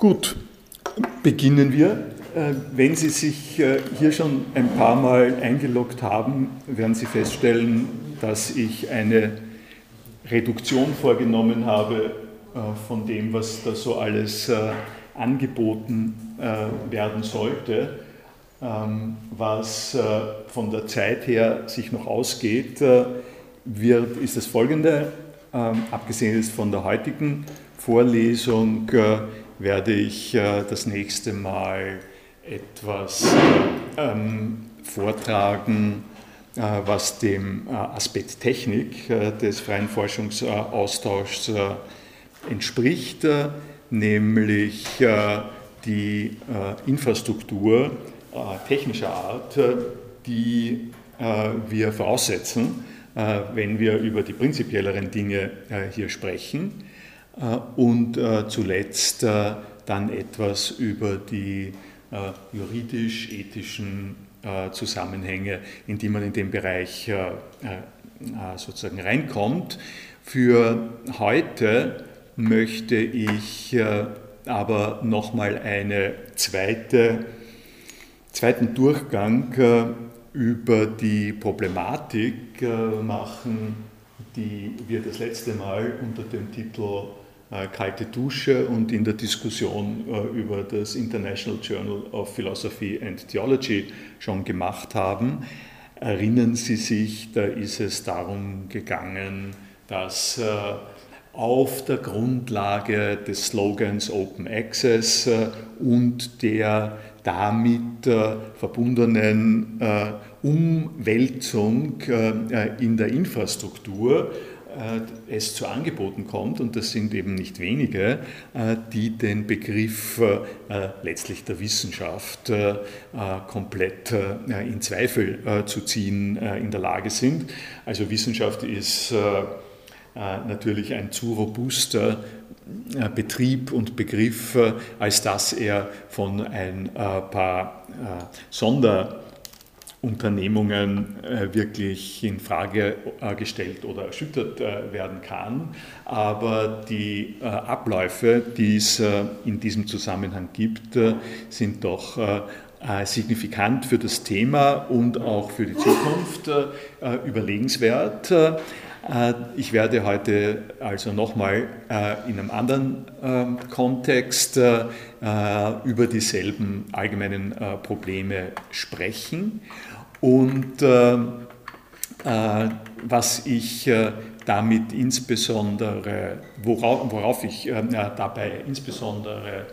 Gut, beginnen wir. Äh, wenn Sie sich äh, hier schon ein paar Mal eingeloggt haben, werden Sie feststellen, dass ich eine Reduktion vorgenommen habe äh, von dem, was da so alles angeboten werden sollte. Ähm, was von der Zeit her sich noch ausgeht, wird, ist das folgende. Ähm, abgesehen von der heutigen Vorlesung werde ich das nächste Mal etwas ähm, vortragen, äh, was dem äh, Aspekt Technik äh, des freien Forschungsaustauschs äh, entspricht, äh, nämlich äh, die Infrastruktur technischer Art, die wir voraussetzen, wenn wir über die prinzipielleren Dinge hier sprechen. Und zuletzt dann etwas über die äh, juridisch-ethischen äh, Zusammenhänge, in die man in dem Bereich äh, sozusagen reinkommt. Für heute möchte ich aber nochmal einen zweite, zweiten Durchgang über die Problematik machen, die wir das letzte Mal unter dem Titel äh, kalte Dusche und in der Diskussion äh, über das International Journal of Philosophy and Theology schon gemacht haben. Erinnern Sie sich, da ist es darum gegangen, dass äh, auf der Grundlage des Slogans Open Access und der damit verbundenen Umwälzung in der Infrastruktur äh, es zu Angeboten kommt, und das sind eben nicht wenige, äh, die den Begriff äh, letztlich der Wissenschaft komplett in Zweifel zu ziehen in der Lage sind. Also Wissenschaft ist natürlich ein zu robuster Betrieb und Begriff, als dass er von ein paar Sonder Unternehmungen äh, wirklich in Frage äh, gestellt oder erschüttert äh, werden kann. Aber die Abläufe, die es in diesem Zusammenhang gibt, sind doch signifikant für das Thema und auch für die Zukunft überlegenswert. Ich werde heute also nochmal in einem anderen Kontext über dieselben allgemeinen Probleme sprechen. Und äh, äh, was ich äh, damit insbesondere, worauf, worauf ich äh, dabei insbesondere äh,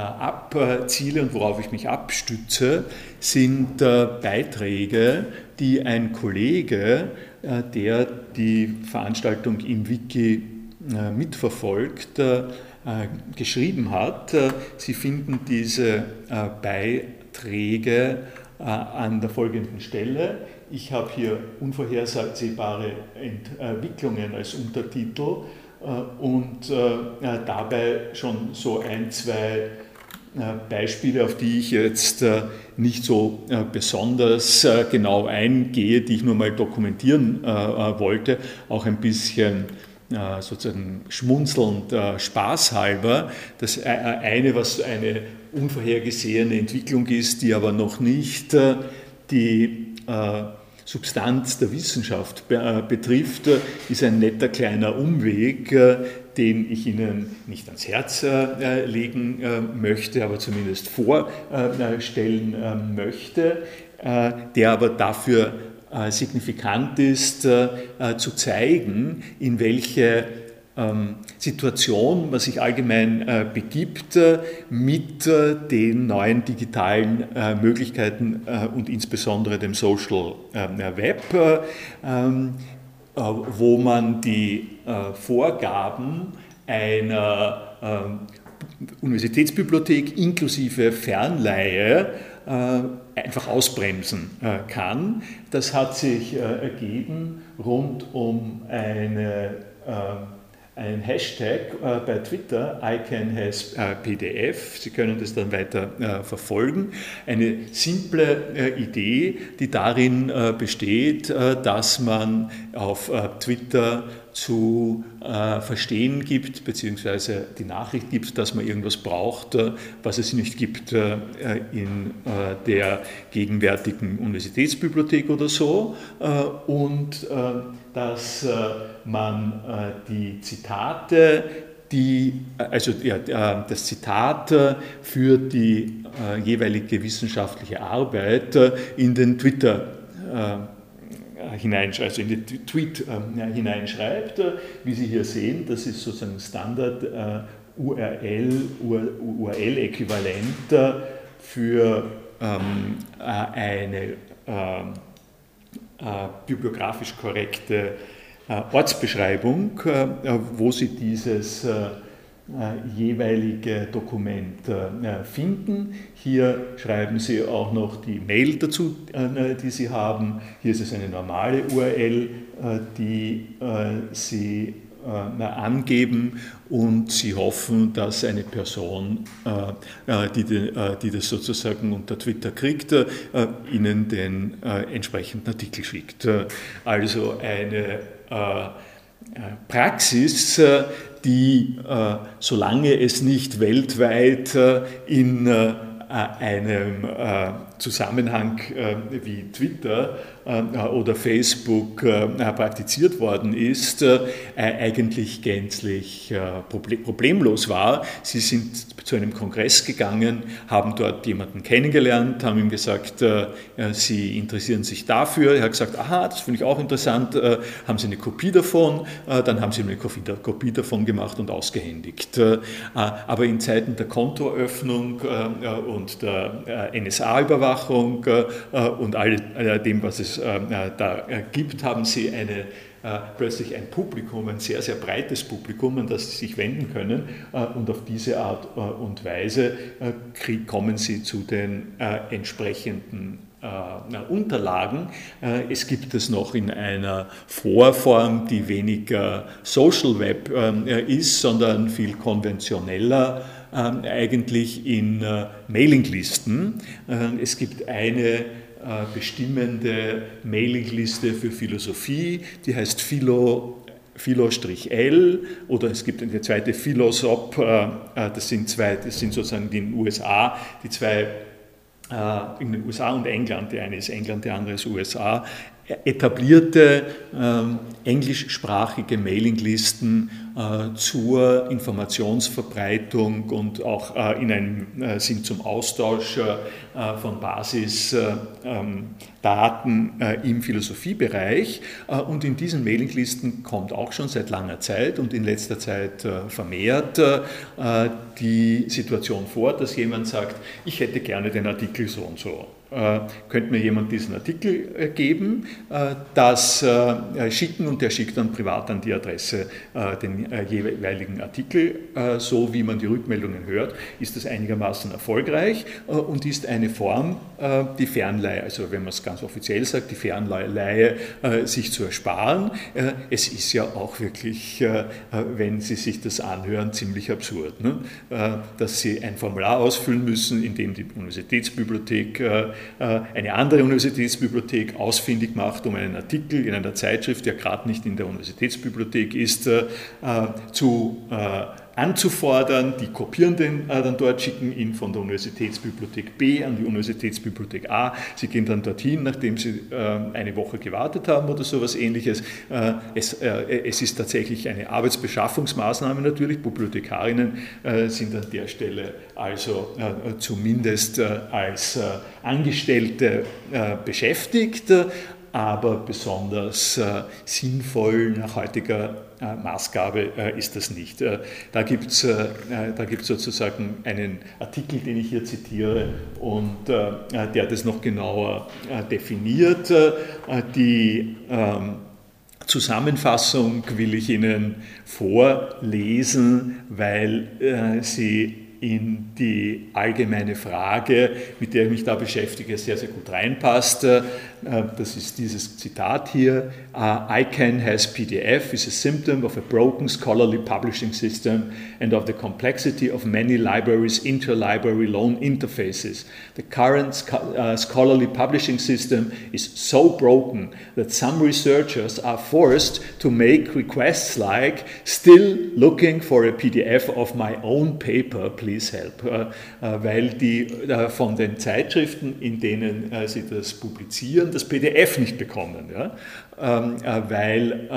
abziele und worauf ich mich abstütze, sind äh, Beiträge, die ein Kollege, der die Veranstaltung im Wiki mitverfolgt, geschrieben hat. Sie finden diese Beiträge äh, an der folgenden Stelle. Ich habe hier unvorhersehbare Entwicklungen als Untertitel äh, und äh, dabei schon so ein, zwei Beispiele, auf die ich jetzt nicht so besonders genau eingehe, die ich nur mal dokumentieren wollte, auch ein bisschen sozusagen schmunzelnd spaßhalber. Das eine, was eine unvorhergesehene Entwicklung ist, die aber noch nicht äh, die äh, Substanz der Wissenschaft äh, betrifft, ist ein netter kleiner Umweg, den ich Ihnen nicht ans Herz legen möchte, aber zumindest vorstellen möchte, der aber dafür signifikant ist, zu zeigen, in welche ähm, Situation man sich allgemein äh, begibt äh, mit äh, den neuen digitalen Möglichkeiten und insbesondere dem Social Web, ähm, wo man die Vorgaben einer ähm, Universitätsbibliothek inklusive Fernleihe einfach ausbremsen kann. Das hat sich ergeben rund um eine einen Hashtag äh, bei Twitter, ICANHAS-PDF. Sie können das dann weiter äh, verfolgen. Eine simple äh, Idee, die darin besteht, dass man auf Twitter zu äh, verstehen gibt, beziehungsweise die Nachricht gibt, dass man irgendwas braucht, äh, was es nicht gibt äh, in äh, der gegenwärtigen Universitätsbibliothek oder so. Äh, und dass man die Zitate die, also ja, das Zitat für die jeweilige wissenschaftliche Arbeit in den Twitter hineinschreibt, also in den Tweet äh, hineinschreibt. Wie Sie hier sehen, das ist sozusagen Standard äh, URL, URL-Äquivalent für ähm, äh, eine äh, äh, bibliografisch korrekte äh, Ortsbeschreibung, wo Sie dieses äh, jeweilige Dokument äh, finden. Hier schreiben Sie auch noch die Mail dazu, äh, die Sie haben. Hier ist es eine normale URL, die Sie angeben und Sie hoffen, dass eine Person, die, das sozusagen unter Twitter kriegt, Ihnen den entsprechenden Artikel schickt. Also eine Praxis, die, äh, solange es nicht weltweit äh, in äh, einem Zusammenhang wie Twitter oder Facebook praktiziert worden ist, eigentlich gänzlich problemlos war. Sie sind zu einem Kongress gegangen, haben dort jemanden kennengelernt, haben ihm gesagt, äh, Sie interessieren sich dafür. Er hat gesagt, aha, das finde ich auch interessant, äh, haben Sie eine Kopie davon? Äh, dann haben Sie eine Kopie davon gemacht und ausgehändigt. aber in Zeiten der Kontoeröffnung und der NSA-Überwachung und all dem, was es da gibt, haben Sie eine äh, plötzlich ein Publikum, ein sehr, sehr breites Publikum, an das sie sich wenden können. Äh, und auf diese Art äh, und Weise kommen sie zu den entsprechenden Unterlagen. Es gibt es noch in einer Vorform, die weniger Social Web ist, sondern viel konventioneller eigentlich in Mailinglisten. Es gibt eine äh, bestimmende Mailingliste für Philosophie, die heißt Philo Philo-L oder es gibt eine zweite Philosop, äh, äh, das sind zwei, das sind sozusagen in den USA die zwei in den USA und England, die eine ist England, die andere ist USA, etablierte ähm, englischsprachige Mailinglisten äh, zur Informationsverbreitung und auch äh, in einem äh, Sinn zum Austausch von Basisdaten ähm, im Philosophiebereich. Und in diesen Mailinglisten kommt auch schon seit langer Zeit und in letzter Zeit vermehrt die Situation vor, dass jemand sagt, ich hätte gerne den Artikel so und so äh, könnte mir jemand diesen Artikel äh, geben, äh, das schicken und der schickt dann privat an die Adresse den jeweiligen Artikel. So wie man die Rückmeldungen hört, ist das einigermaßen erfolgreich und ist eine Form, die Fernleihe, also wenn man es ganz offiziell sagt, die Fernleihe sich zu ersparen. Es ist ja auch wirklich, wenn Sie sich das anhören, ziemlich absurd, ne? dass Sie ein Formular ausfüllen müssen, in dem die Universitätsbibliothek äh, eine andere Universitätsbibliothek ausfindig macht, um einen Artikel in einer Zeitschrift, der gerade nicht in der Universitätsbibliothek ist, äh, zu äh, anzufordern. Die kopieren den äh, dann dort, schicken ihn von der Universitätsbibliothek B an die Universitätsbibliothek A. Sie gehen dann dorthin, nachdem sie äh, eine Woche gewartet haben oder sowas ähnliches. Äh, es, äh, es, ist tatsächlich eine Arbeitsbeschaffungsmaßnahme natürlich. Bibliothekarinnen äh, sind an der Stelle also äh, zumindest als Angestellte beschäftigt aber besonders sinnvoll nach heutiger Maßgabe äh, ist das nicht. da gibt es sozusagen einen Artikel, den ich hier zitiere und der das noch genauer definiert. die ähm, Zusammenfassung will ich Ihnen vorlesen, weil sie in die allgemeine Frage, mit der ich mich da beschäftige, sehr, sehr gut reinpasst. Äh, das ist dieses Zitat hier. Uh, ICANN has PDF is a symptom of a broken scholarly publishing system and of the complexity of many libraries' inter-library loan interfaces. The current uh, scholarly publishing system is so broken that some researchers are forced to make requests like still looking for a PDF of my own paper, please help, uh, uh, weil die uh, von den Zeitschriften, in denen sie das publizieren, das PDF nicht bekommen. Ja? Ähm, weil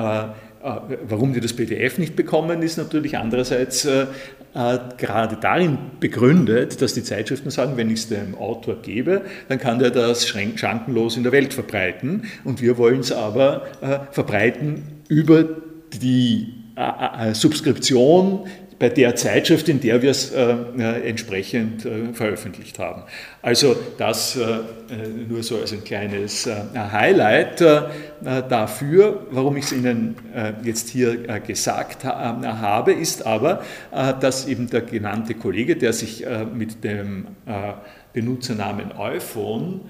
warum die das PDF nicht bekommen, ist natürlich andererseits gerade darin begründet, dass die Zeitschriften sagen, wenn ich es dem Autor gebe, dann kann der das schrankenlos in der Welt verbreiten und wir wollen es aber verbreiten über die Subskription bei der Zeitschrift, in der wir es äh, äh, entsprechend äh, veröffentlicht haben. Also das äh, äh nur so als ein kleines äh, Highlight dafür, warum ich es Ihnen jetzt hier gesagt ha habe, ist aber, dass eben der genannte Kollege, der sich mit dem Benutzernamen iPhone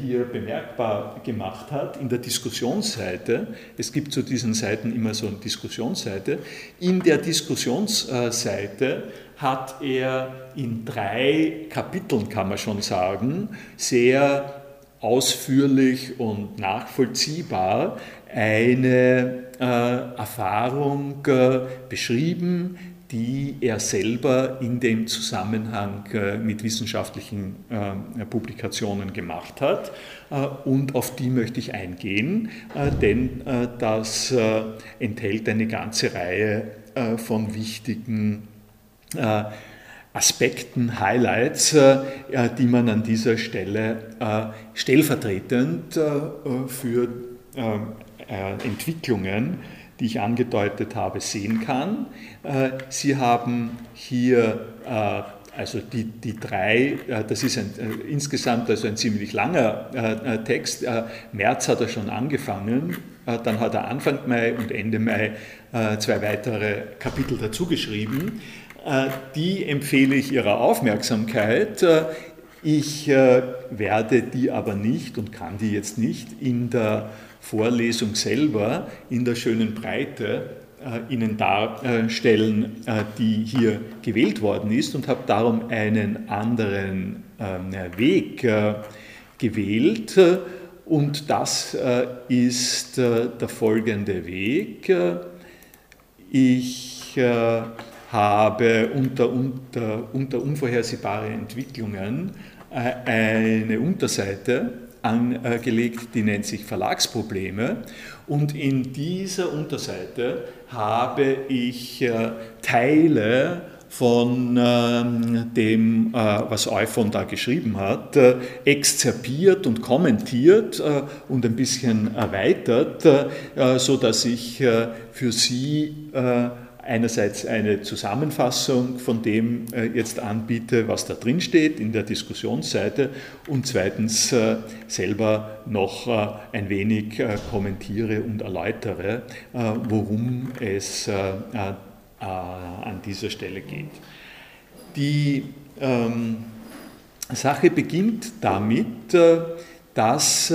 hier bemerkbar gemacht hat in der Diskussionsseite. Es gibt zu diesen Seiten immer so eine Diskussionsseite. In der Diskussionsseite hat er in drei Kapiteln, kann man schon sagen, sehr ausführlich und nachvollziehbar eine äh, Erfahrung äh, beschrieben, die er selber in dem Zusammenhang äh, mit wissenschaftlichen äh, Publikationen gemacht hat. Äh, und auf die möchte ich eingehen, denn das enthält eine ganze Reihe von wichtigen Aspekten, Highlights, die man an dieser Stelle stellvertretend für Entwicklungen die ich angedeutet habe, sehen kann. Äh, Sie haben hier äh, also die, die drei, äh, das ist ein, insgesamt also ein ziemlich langer Text. März hat er schon angefangen, dann hat er Anfang Mai und Ende Mai zwei weitere Kapitel dazu geschrieben. Die empfehle ich Ihrer Aufmerksamkeit. Ich werde die aber nicht und kann die jetzt nicht in der Vorlesung selber in der schönen Breite äh, Ihnen darstellen, äh, die hier gewählt worden ist und habe darum einen anderen äh, Weg äh, gewählt. Und das äh, ist äh, der folgende Weg. Ich habe unter, unter, unter unvorhersehbare Entwicklungen eine Unterseite angelegt, die nennt sich Verlagsprobleme. Und in dieser Unterseite habe ich äh, Teile von ähm, dem, äh, was Euphon da geschrieben hat, äh, exzerpiert und kommentiert und ein bisschen erweitert, sodass ich für Sie einerseits eine Zusammenfassung von dem äh, jetzt anbiete, was da drin steht in der Diskussionsseite und zweitens äh, selber noch äh, ein wenig kommentiere und erläutere, worum es an dieser Stelle geht. Die ähm, Sache beginnt damit, dass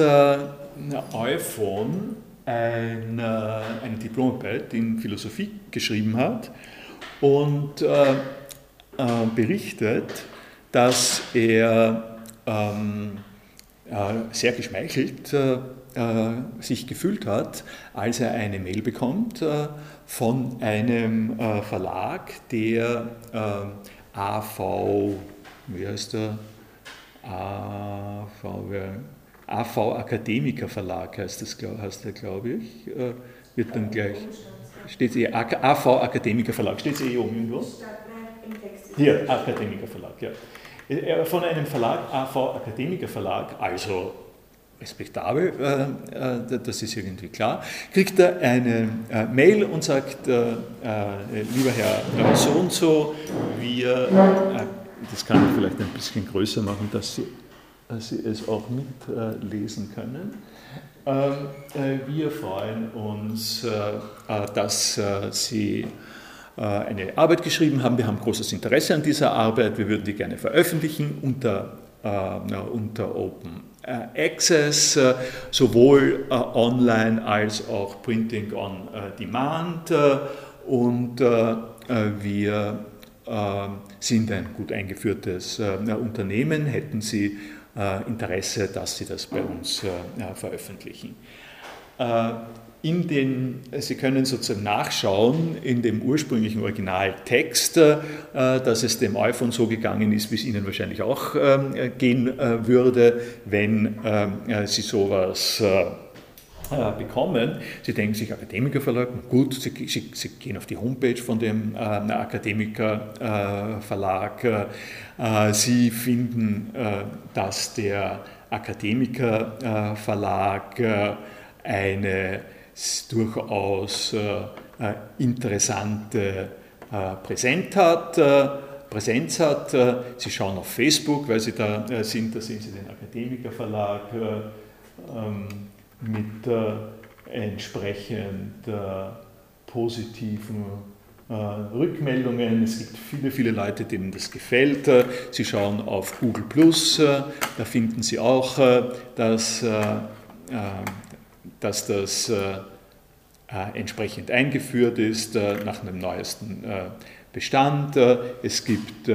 Euphon ein, äh, eine Diplomarbeit in Philosophie geschrieben hat und äh, äh, berichtet, dass er ähm, äh, sehr geschmeichelt äh, äh, sich gefühlt hat, als er eine Mail bekommt von einem Verlag, der AV, wie heißt der? AV, AV Akademiker Verlag heißt das, heißt der, glaube ich. Äh, wird dann gleich. Steht eh, AV Akademiker Verlag, steht es eh oben irgendwo? Hier, Akademiker Verlag, ja. Äh, von einem Verlag, AV Akademiker Verlag, also respektabel, äh, das ist irgendwie klar, kriegt er eine Mail und sagt, lieber Herr so und so, wir, das kann ich vielleicht ein bisschen größer machen, dass Sie Sie es auch mitlesen können. Ähm, äh, wir freuen uns, äh, äh, dass Sie eine Arbeit geschrieben haben. Wir haben großes Interesse an dieser Arbeit, wir würden die gerne veröffentlichen unter, unter Open Access, sowohl online als auch Printing on Demand. Und wir sind ein gut eingeführtes Unternehmen, hätten Sie Interesse, dass Sie das bei uns veröffentlichen. In den, Sie können sozusagen nachschauen in dem ursprünglichen Originaltext, dass es dem iPhone so gegangen ist, wie es Ihnen wahrscheinlich auch gehen würde, wenn Sie sowas äh, bekommen. Sie denken sich Akademikerverlag, gut, Sie, Sie, Sie, gehen auf die Homepage von dem äh, Akademikerverlag. Äh, Sie finden, äh, dass der Akademikerverlag äh, eine durchaus äh, interessante Präsenz hat. Präsenz hat. Sie schauen auf Facebook, weil Sie da sind, da sehen Sie den Akademikerverlag. Ähm, mit äh, entsprechend äh, positiven äh, Rückmeldungen. Es gibt viele, viele Leute, denen das gefällt. Sie schauen auf Google Plus, da finden Sie auch, dass, dass das entsprechend eingeführt ist nach einem neuesten Bestand. Es gibt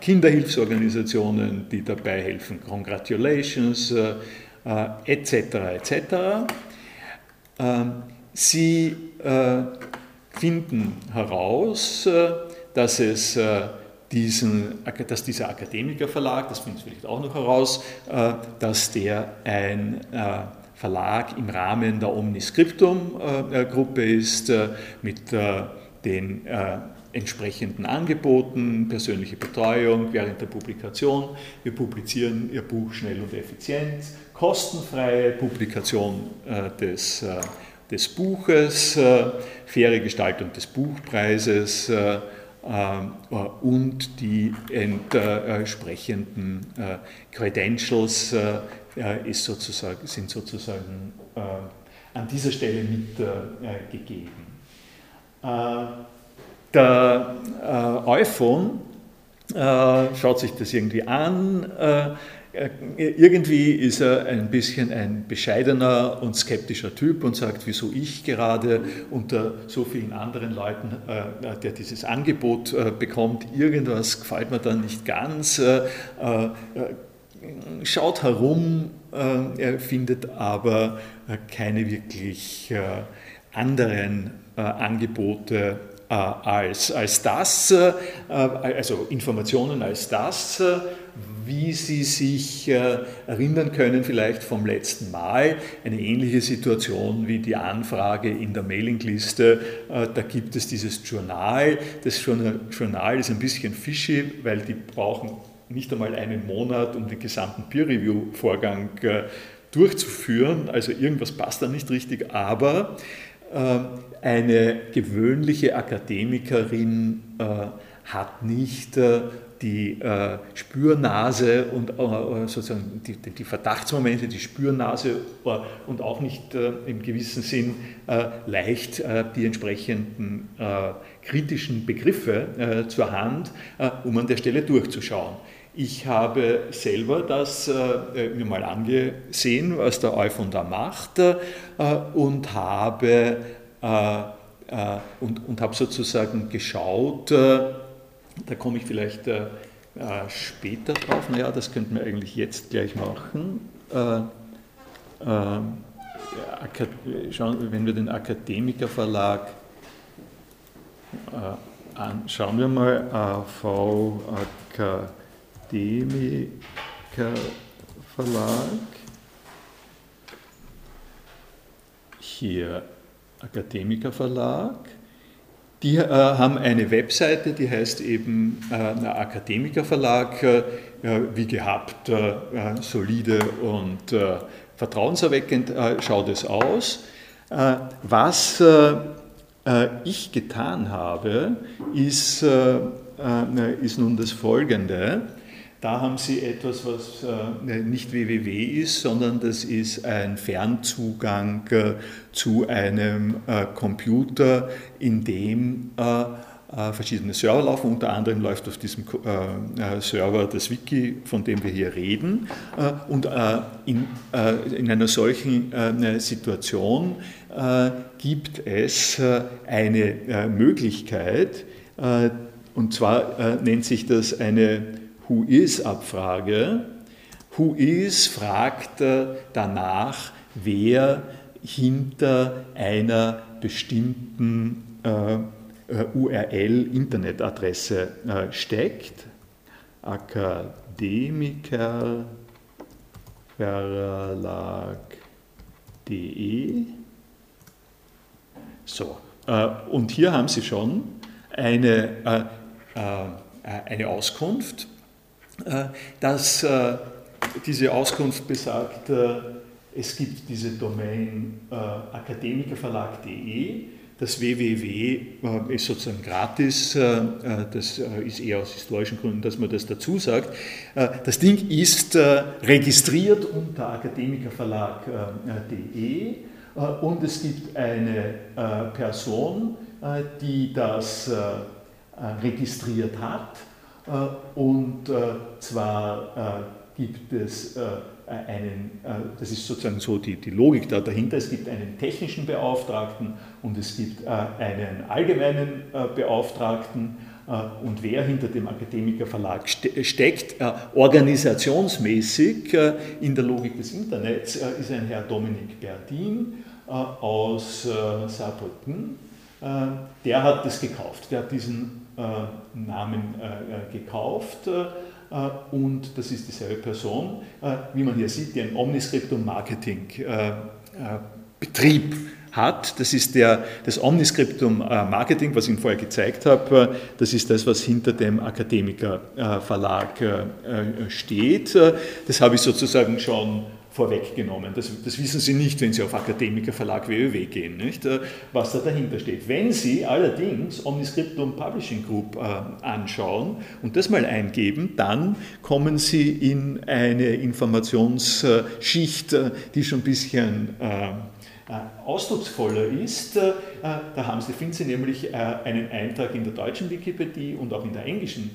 Kinderhilfsorganisationen, die dabei helfen. Congratulations etc. Äh, etc. Ähm, sie äh, finden heraus, äh, dass es diesen, dass dieser Akademikerverlag, das finden Sie vielleicht auch noch heraus, dass der ein Verlag im Rahmen der Omniscriptum-Gruppe ist, mit den entsprechenden Angeboten, persönliche Betreuung während der Publikation. Wir publizieren Ihr Buch schnell und effizient, kostenfreie Publikation äh, des, äh, des Buches, äh, faire Gestaltung des Buchpreises und die entsprechenden Credentials ist sozusagen, sind sozusagen an dieser Stelle mitgegeben. Der iPhone schaut sich das irgendwie an äh, irgendwie ist er ein bisschen ein bescheidener und skeptischer Typ und sagt, wieso ich gerade unter so vielen anderen Leuten, äh, der dieses Angebot äh, bekommt, irgendwas gefällt mir dann nicht ganz. Schaut herum, er findet aber keine wirklich anderen Angebote als, als das, also Informationen als das, wie Sie sich äh, erinnern können, vielleicht vom letzten Mal, eine ähnliche Situation wie die Anfrage in der Mailingliste. Äh, da gibt es dieses Journal. Das Journal ist ein bisschen fishy, weil die brauchen nicht einmal einen Monat, um den gesamten Peer-Review-Vorgang äh, durchzuführen. Also irgendwas passt da nicht richtig, aber eine gewöhnliche Akademikerin hat nicht die äh, Spürnase und äh, sozusagen die, die, Verdachtsmomente, die Spürnase äh, und auch nicht äh, im gewissen Sinn äh, leicht äh, die entsprechenden kritischen Begriffe zur Hand, um an der Stelle durchzuschauen. Ich habe selber das mir mal angesehen, was der iPhone da macht und habe, und, und habe sozusagen geschaut, da komme ich vielleicht äh, äh, später drauf. Naja, das könnten wir eigentlich jetzt gleich machen. Äh, äh schauen, wenn wir den Akademikerverlag äh, anschauen, wir mal AV Akademikerverlag. Hier Akademikerverlag. Die äh, haben eine Webseite, die heißt eben äh, Akademikerverlag, äh, wie gehabt, äh, äh, solide und äh, vertrauenserweckend schaut es aus. was ich getan habe, ist, ist nun das Folgende. Da haben Sie etwas, was äh, nicht www ist, sondern das ist ein Fernzugang äh, zu einem äh, Computer, in dem verschiedene Server laufen. Unter anderem läuft auf diesem Server das Wiki, von dem wir hier reden. Und in, in einer solchen Situation gibt es eine Möglichkeit, und zwar nennt sich das eine Who is-Abfrage. Who is fragt danach, wer hinter einer bestimmten äh, URL-Internetadresse äh, steckt. Akademiker Verlag.de. So, äh, und hier haben Sie schon eine, äh, äh, eine Auskunft äh, dass äh, diese Auskunft besagt, äh, es gibt diese Domain akademikerverlag.de, das www ist sozusagen gratis, das ist eher aus historischen Gründen, dass man das dazu sagt. Das Ding ist registriert unter akademikerverlag.de und es gibt eine Person, die das registriert hat äh, und äh, zwar äh, gibt es einen, das ist sozusagen so die, die Logik da dahinter, es gibt einen technischen Beauftragten und es gibt einen allgemeinen Beauftragten. Und wer hinter dem Akademikerverlag steckt, organisationsmäßig in der Logik des Internets, ist ein Herr Dominik Berdin aus Saarbrücken. Der hat das gekauft, der hat diesen äh, Namen äh, gekauft äh, und das ist dieselbe Person, wie man hier sieht, die ein Omniscriptum Marketing Betrieb hat. Das ist der, das Omniscriptum Marketing, was ich Ihnen vorher gezeigt habe. Das ist das, was hinter dem Akademiker Verlag steht. Das habe ich sozusagen schon vorweggenommen. Das, das, wissen Sie nicht, wenn Sie auf Akademiker Verlag WWW gehen, nicht? Äh, was da dahinter steht. Wenn Sie allerdings Omniscriptum Publishing Group äh, anschauen und das mal eingeben, dann kommen Sie in eine Informationsschicht, äh, die schon ein bisschen äh, ausdrucksvoller ist. Äh, da haben Sie, finden Sie nämlich äh, einen Eintrag in der deutschen Wikipedia und auch in der englischen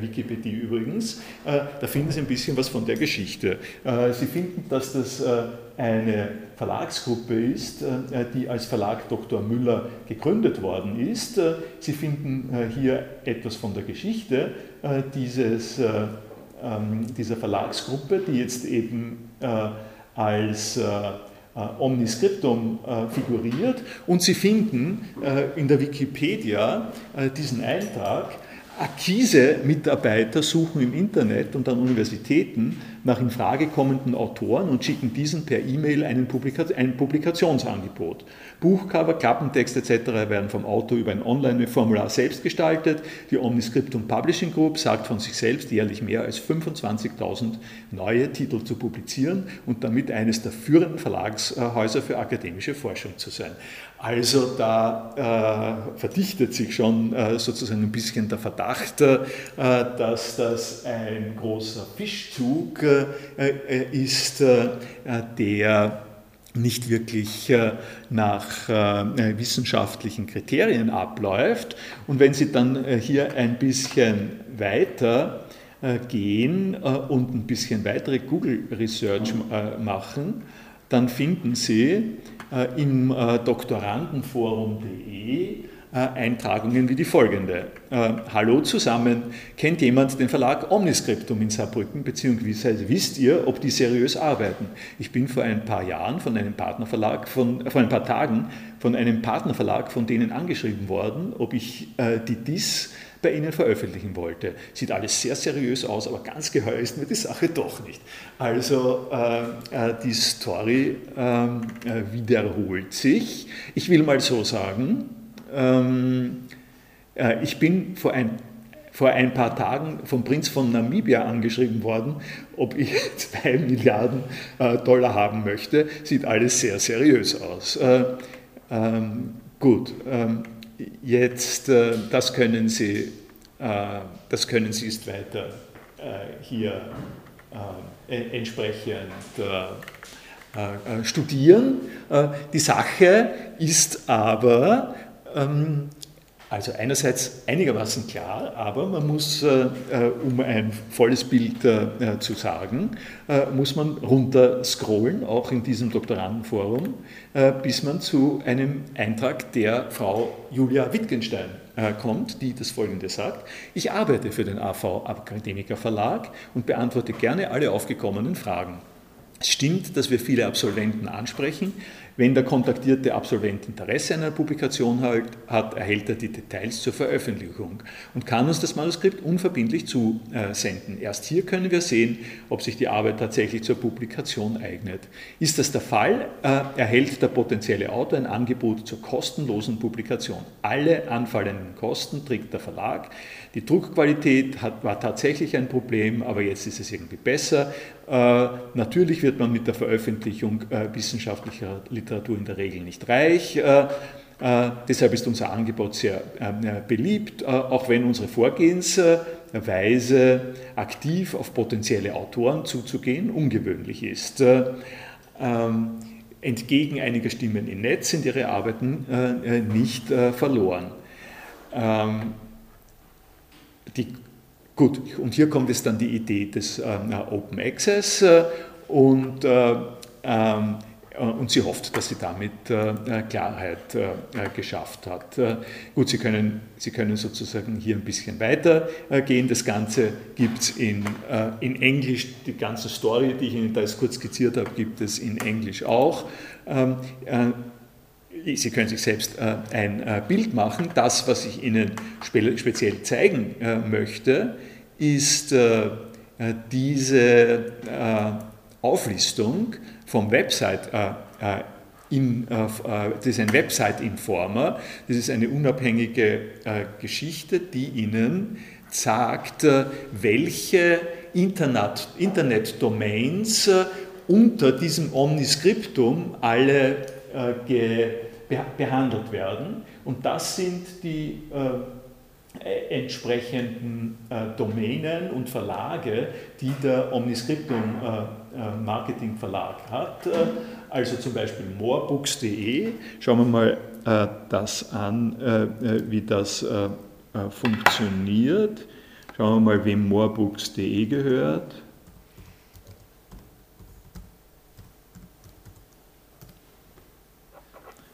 Wikipedia übrigens. Da finden Sie ein bisschen was von der Geschichte. Sie finden, dass das eine Verlagsgruppe ist, die als Verlag Dr. Müller gegründet worden ist. Sie finden hier etwas von der Geschichte dieses, ähm, dieser Verlagsgruppe, die jetzt eben als äh, Omniscriptum äh, figuriert. Und Sie finden äh, in der Wikipedia diesen Eintrag, Akquise-Mitarbeiter suchen im Internet und an Universitäten nach in Frage kommenden Autoren und schicken diesen per E-Mail ein Publikationsangebot. Buchcover, Klappentext etc. werden vom Autor über ein Online-Formular selbst gestaltet. Die Omniscriptum Publishing Group sagt von sich selbst, jährlich mehr als 25.000 neue Titel zu publizieren und damit eines der führenden Verlagshäuser für akademische Forschung zu sein. Also da äh, verdichtet sich schon äh, sozusagen ein bisschen der Verdacht, äh, dass das ein großer Fischzug äh, ist, äh, der nicht wirklich nach wissenschaftlichen Kriterien abläuft. Und wenn Sie dann hier ein bisschen weiter gehen und ein bisschen weitere Google Research machen, dann finden Sie im Doktorandenforum.de äh, Eintragungen wie die folgende. Äh, Hallo zusammen, kennt jemand den Verlag Omniscriptum in Saarbrücken, beziehungsweise wisst ihr, ob die seriös arbeiten? Ich bin vor ein paar Jahren von einem Partnerverlag, von, vor ein paar Tagen von einem Partnerverlag von denen angeschrieben worden, ob ich äh, die DIS bei Ihnen veröffentlichen wollte. Sieht alles sehr seriös aus, aber ganz geheuer ist mir die Sache doch nicht. Also äh, äh die Story ähm, äh, wiederholt sich. Ich will mal so sagen, ähm, äh, ich bin vor ein, vor ein paar Tagen vom Prinz von Namibia angeschrieben worden, ob ich zwei Milliarden äh, Dollar haben möchte. Sieht alles sehr seriös aus. Äh, ähm, gut, ähm, jetzt, äh, das können Sie, äh, das können Sie ist weiter hier entsprechend studieren. Die Sache ist aber, also einerseits einigermaßen klar, aber man muss, äh, äh, um ein volles Bild äh, zu sagen, muss man runter scrollen, auch in diesem Doktorandenforum, bis man zu einem Eintrag der Frau Julia Wittgenstein kommt, die das Folgende sagt. Ich arbeite für den AV Akademiker Verlag und beantworte gerne alle aufgekommenen Fragen. Es stimmt, dass wir viele Absolventen ansprechen, wenn der kontaktierte Absolvent Interesse an einer Publikation hat, erhält er die Details zur Veröffentlichung und kann uns das Manuskript unverbindlich zusenden. Erst hier können wir sehen, ob sich die Arbeit tatsächlich zur Publikation eignet. Ist das der Fall, äh, erhält der potenzielle Autor ein Angebot zur kostenlosen Publikation. Alle anfallenden Kosten trägt der Verlag. Die Druckqualität hat, war tatsächlich ein Problem, aber jetzt ist es irgendwie besser. Äh, natürlich wird man mit der Veröffentlichung äh, wissenschaftlicher Literatur in der Regel nicht reich. Äh, äh deshalb ist unser Angebot sehr äh, beliebt, auch wenn unsere Vorgehensweise aktiv auf potenzielle Autoren zuzugehen ungewöhnlich ist. Ähm, entgegen einiger Stimmen im Netz sind ihre Arbeiten nicht verloren. Ähm, die, gut, und hier kommt es dann die Idee des äh, Open Access äh, und, äh, ähm, und sie hofft, dass sie damit Klarheit geschafft hat. Gut, sie können, sie können sozusagen hier ein bisschen weiter gehen. Das Ganze gibt es in, in Englisch, die ganze Story, die ich Ihnen da jetzt kurz skizziert habe, gibt es in Englisch auch. Ähm, Sie können sich selbst äh, ein äh, Bild machen. Das, was ich Ihnen speziell zeigen äh, möchte, ist diese Auflistung vom Website. In, das ist ein Website-Informer. Das ist eine unabhängige Geschichte, die Ihnen sagt, welche Internet-Domains unter diesem Omniscriptum alle ge, behandelt werden. Und das sind die äh, entsprechenden äh, Domänen und Verlage, die der Omniscriptum äh, äh Marketing Verlag hat. Äh, also zum Beispiel moorbooks.de. Schauen wir mal äh, das an, wie das funktioniert. Schauen wir mal, wem moorbooks.de gehört.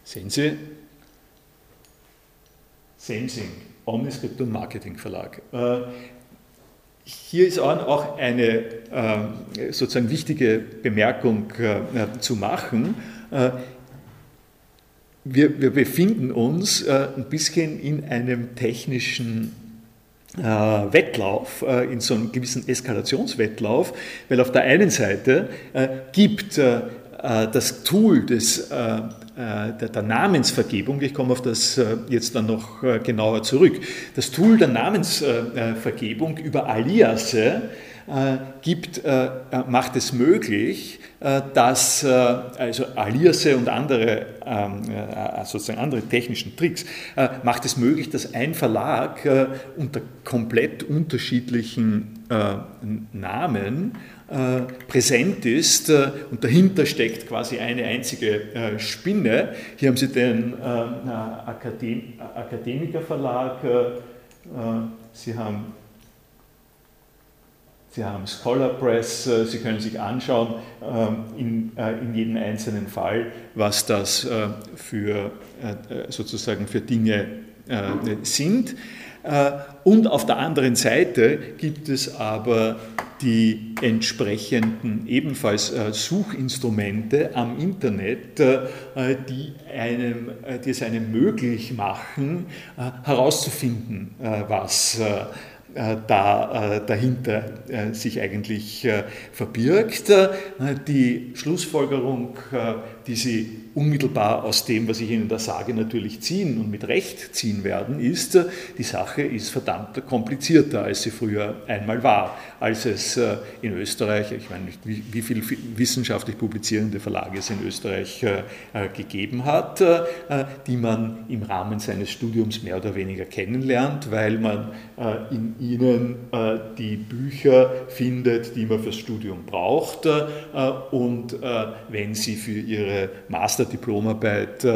Sehen Sie, Sensing, Omniscriptum Marketing Verlag. Äh, hier ist auch eine äh, sozusagen wichtige Bemerkung äh, zu machen. Wir, wir befinden uns ein bisschen in einem technischen Wettlauf, in so einem gewissen Eskalationswettlauf, weil auf der einen Seite gibt das Tool des äh, der, der, Namensvergebung, ich komme auf das äh, jetzt dann noch äh, genauer zurück, das Tool der Namensvergebung über Aliase gibt, macht es möglich, dass also Aliase und andere ähm, sozusagen andere technischen Tricks macht es möglich, dass ein Verlag unter komplett unterschiedlichen Namen äh, präsent ist äh, und dahinter steckt quasi eine einzige äh, Spinne. Hier haben Sie den Akadem Akademikerverlag, Sie haben Sie haben Scholar Press, Sie können sich anschauen in, in jedem einzelnen Fall, was das für sozusagen für Dinge sind. Und auf der anderen Seite gibt es aber die entsprechenden ebenfalls äh, Suchinstrumente am Internet, äh, die, einem, äh, die es einem möglich machen, herauszufinden, was da dahinter sich eigentlich verbirgt. Die Schlussfolgerung, die Sie unmittelbar aus dem, was ich Ihnen da sage, natürlich ziehen und mit Recht ziehen werden, ist, die Sache ist verdammt komplizierter, als sie früher einmal war. Als es äh, in Österreich, ich meine nicht, wie, viele wissenschaftlich publizierende Verlage es in Österreich äh, äh, gegeben hat, die man im Rahmen seines Studiums mehr oder weniger kennenlernt, weil man in Ihnen die Bücher findet, die man fürs Studium braucht. Und wenn Sie für Ihre Masterdiplomarbeit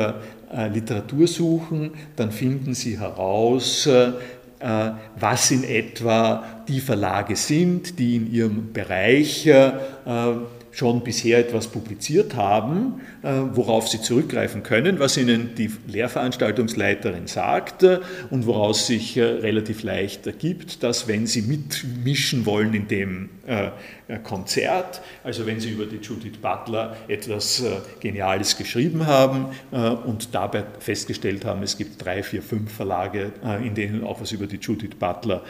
Literatur suchen, dann finden Sie heraus, was in etwa die Verlage sind, die in ihrem Bereich schon bisher etwas publiziert haben, äh, worauf sie zurückgreifen können, was ihnen die Lehrveranstaltungsleiterin sagt äh, und woraus sich äh, relativ leicht ergibt, dass wenn sie mitmischen wollen in dem Konzert, also wenn sie über die Judith Butler etwas Geniales geschrieben haben und dabei festgestellt haben, es gibt drei, vier, fünf Verlage, in denen auch was über die Judith Butler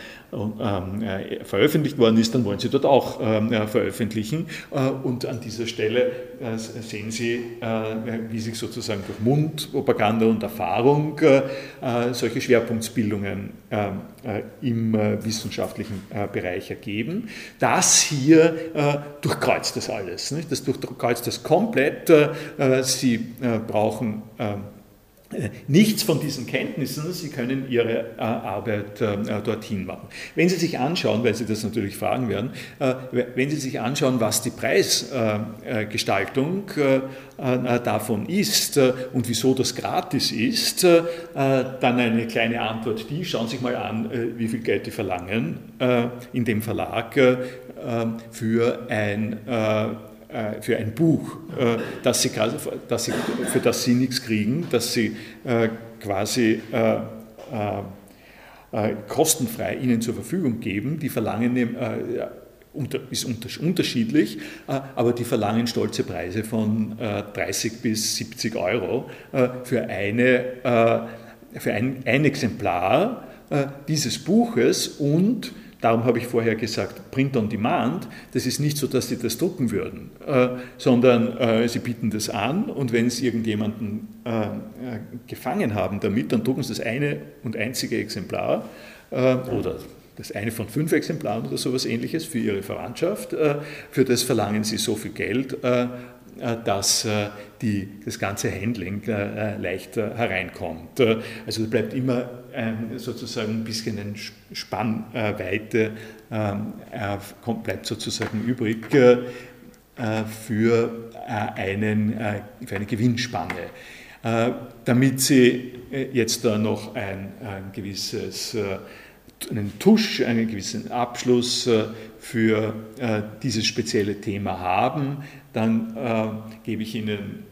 veröffentlicht worden ist, dann wollen sie dort auch ähm, veröffentlichen. Und an dieser Stelle äh, sehen Sie, äh, wie sich sozusagen durch Mundpropaganda und Erfahrung äh, solche Schwerpunktbildungen im wissenschaftlichen Bereich ergeben. Das hier durchkreuzt das alles. Das durchkreuzt das komplett. Sie brauchen äh, nichts von diesen Kenntnissen, Sie können Ihre äh, Arbeit äh, dorthin machen. Wenn Sie sich anschauen, weil Sie das natürlich fragen werden, wenn Sie sich anschauen, was die Preisgestaltung davon ist und wieso das gratis ist, dann eine kleine Antwort die, schauen Sie sich mal an, wie viel Geld die verlangen in dem Verlag für ein äh, für ein Buch, äh, dass sie, dass sie, für das sie nichts kriegen, dass sie äh, quasi kostenfrei ihnen zur Verfügung geben. Die verlangen ist unterschiedlich, aber die verlangen stolze Preise von 30 bis 70 Euro für, eine, für ein, ein Exemplar dieses Buches und Darum habe ich vorher gesagt, Print on Demand, das ist nicht so, dass sie das drucken würden, äh, sondern äh, sie bieten das an und wenn sie irgendjemanden äh, gefangen haben damit, dann drucken sie das eine und einzige Exemplar oder das eine von fünf Exemplaren oder sowas ähnliches für ihre Verwandtschaft. Für das verlangen sie so viel Geld, dass die, das ganze Handling leichter hereinkommt. Also bleibt immer sozusagen ein bisschen eine Spannweite ähm, äh, bleibt sozusagen übrig äh, für, äh, einen, für eine Gewinnspanne. Damit Sie jetzt da noch ein, ein gewisses einen Tusch, einen gewissen Abschluss für dieses spezielle Thema haben, dann gebe ich Ihnen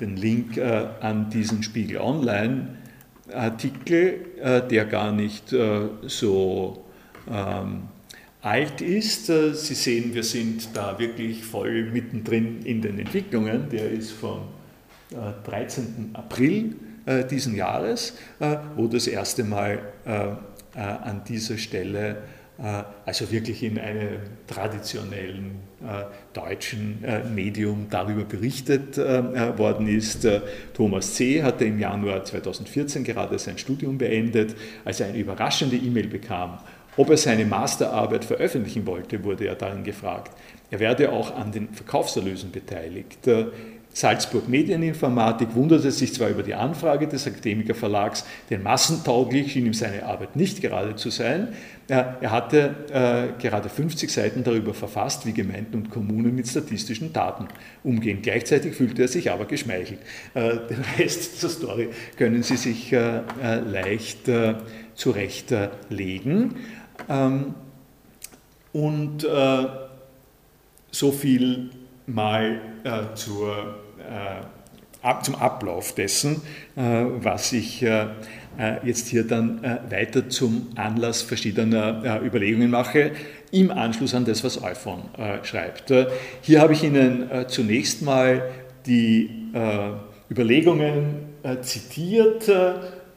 den Link an diesen Spiegel Online Artikel, äh, der gar nicht äh, so ähm, alt ist. Äh, Sie sehen, wir sind da wirklich voll mittendrin in den Entwicklungen. Der ist vom 13. April diesen Jahres, wo das erste Mal an dieser Stelle also wirklich in einem traditionellen äh, deutschen äh, Medium darüber berichtet worden ist. Thomas C. hatte im Januar 2014 gerade sein Studium beendet, als er eine überraschende E-Mail bekam. Ob er seine Masterarbeit veröffentlichen wollte, wurde er darin gefragt. Er werde auch an den Verkaufserlösen beteiligt. Salzburg Medieninformatik wunderte sich zwar über die Anfrage des Akademikerverlags, denn massentauglich schien ihm seine Arbeit nicht gerade zu sein. Er hatte äh, gerade 50 Seiten darüber verfasst, wie Gemeinden und Kommunen mit statistischen Daten umgehen. Gleichzeitig fühlte er sich aber geschmeichelt. Äh, den Rest der Story können Sie sich äh, äh leicht äh, zurechtlegen. Ähm, und äh, so viel mal zur äh, zum Ablauf dessen, äh, was sich äh, jetzt hier dann weiter zum Anlass verschiedener Überlegungen mache, im Anschluss an das, was Euphon schreibt. Hier habe ich Ihnen zunächst mal die Überlegungen zitiert,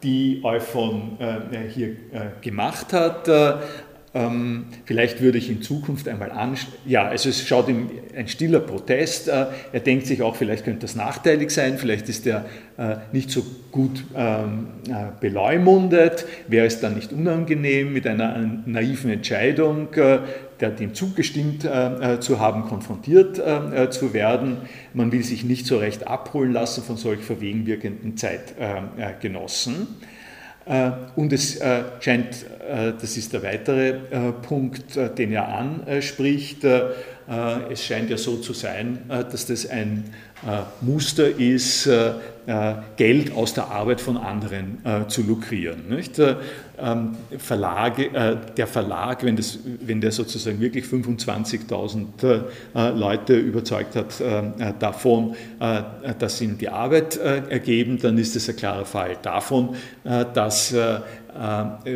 die Euphon hier gemacht hat. Ähm, vielleicht würde ich in Zukunft einmal anschauen. Ja, also es schaut ihm ein stiller Protest. Äh, er denkt sich auch, vielleicht könnte das nachteilig sein, vielleicht ist er äh, nicht so gut ähm, äh, beleumundet, wäre es dann nicht unangenehm, mit einer naiven Entscheidung, der dem zugestimmt zu haben, konfrontiert zu werden. Man will sich nicht so recht abholen lassen von solch verwegen wirkenden Zeitgenossen. Und es scheint, das ist der weitere Punkt, den er anspricht, es scheint ja so zu sein, dass das ein Muster ist, Geld aus der Arbeit von anderen zu lukrieren. Ähm, Verlage, der Verlag, wenn, das, wenn der sozusagen wirklich 25.000 Leute überzeugt hat davon, dass sie ihm die Arbeit ergeben, dann ist das ein klarer Fall davon, dass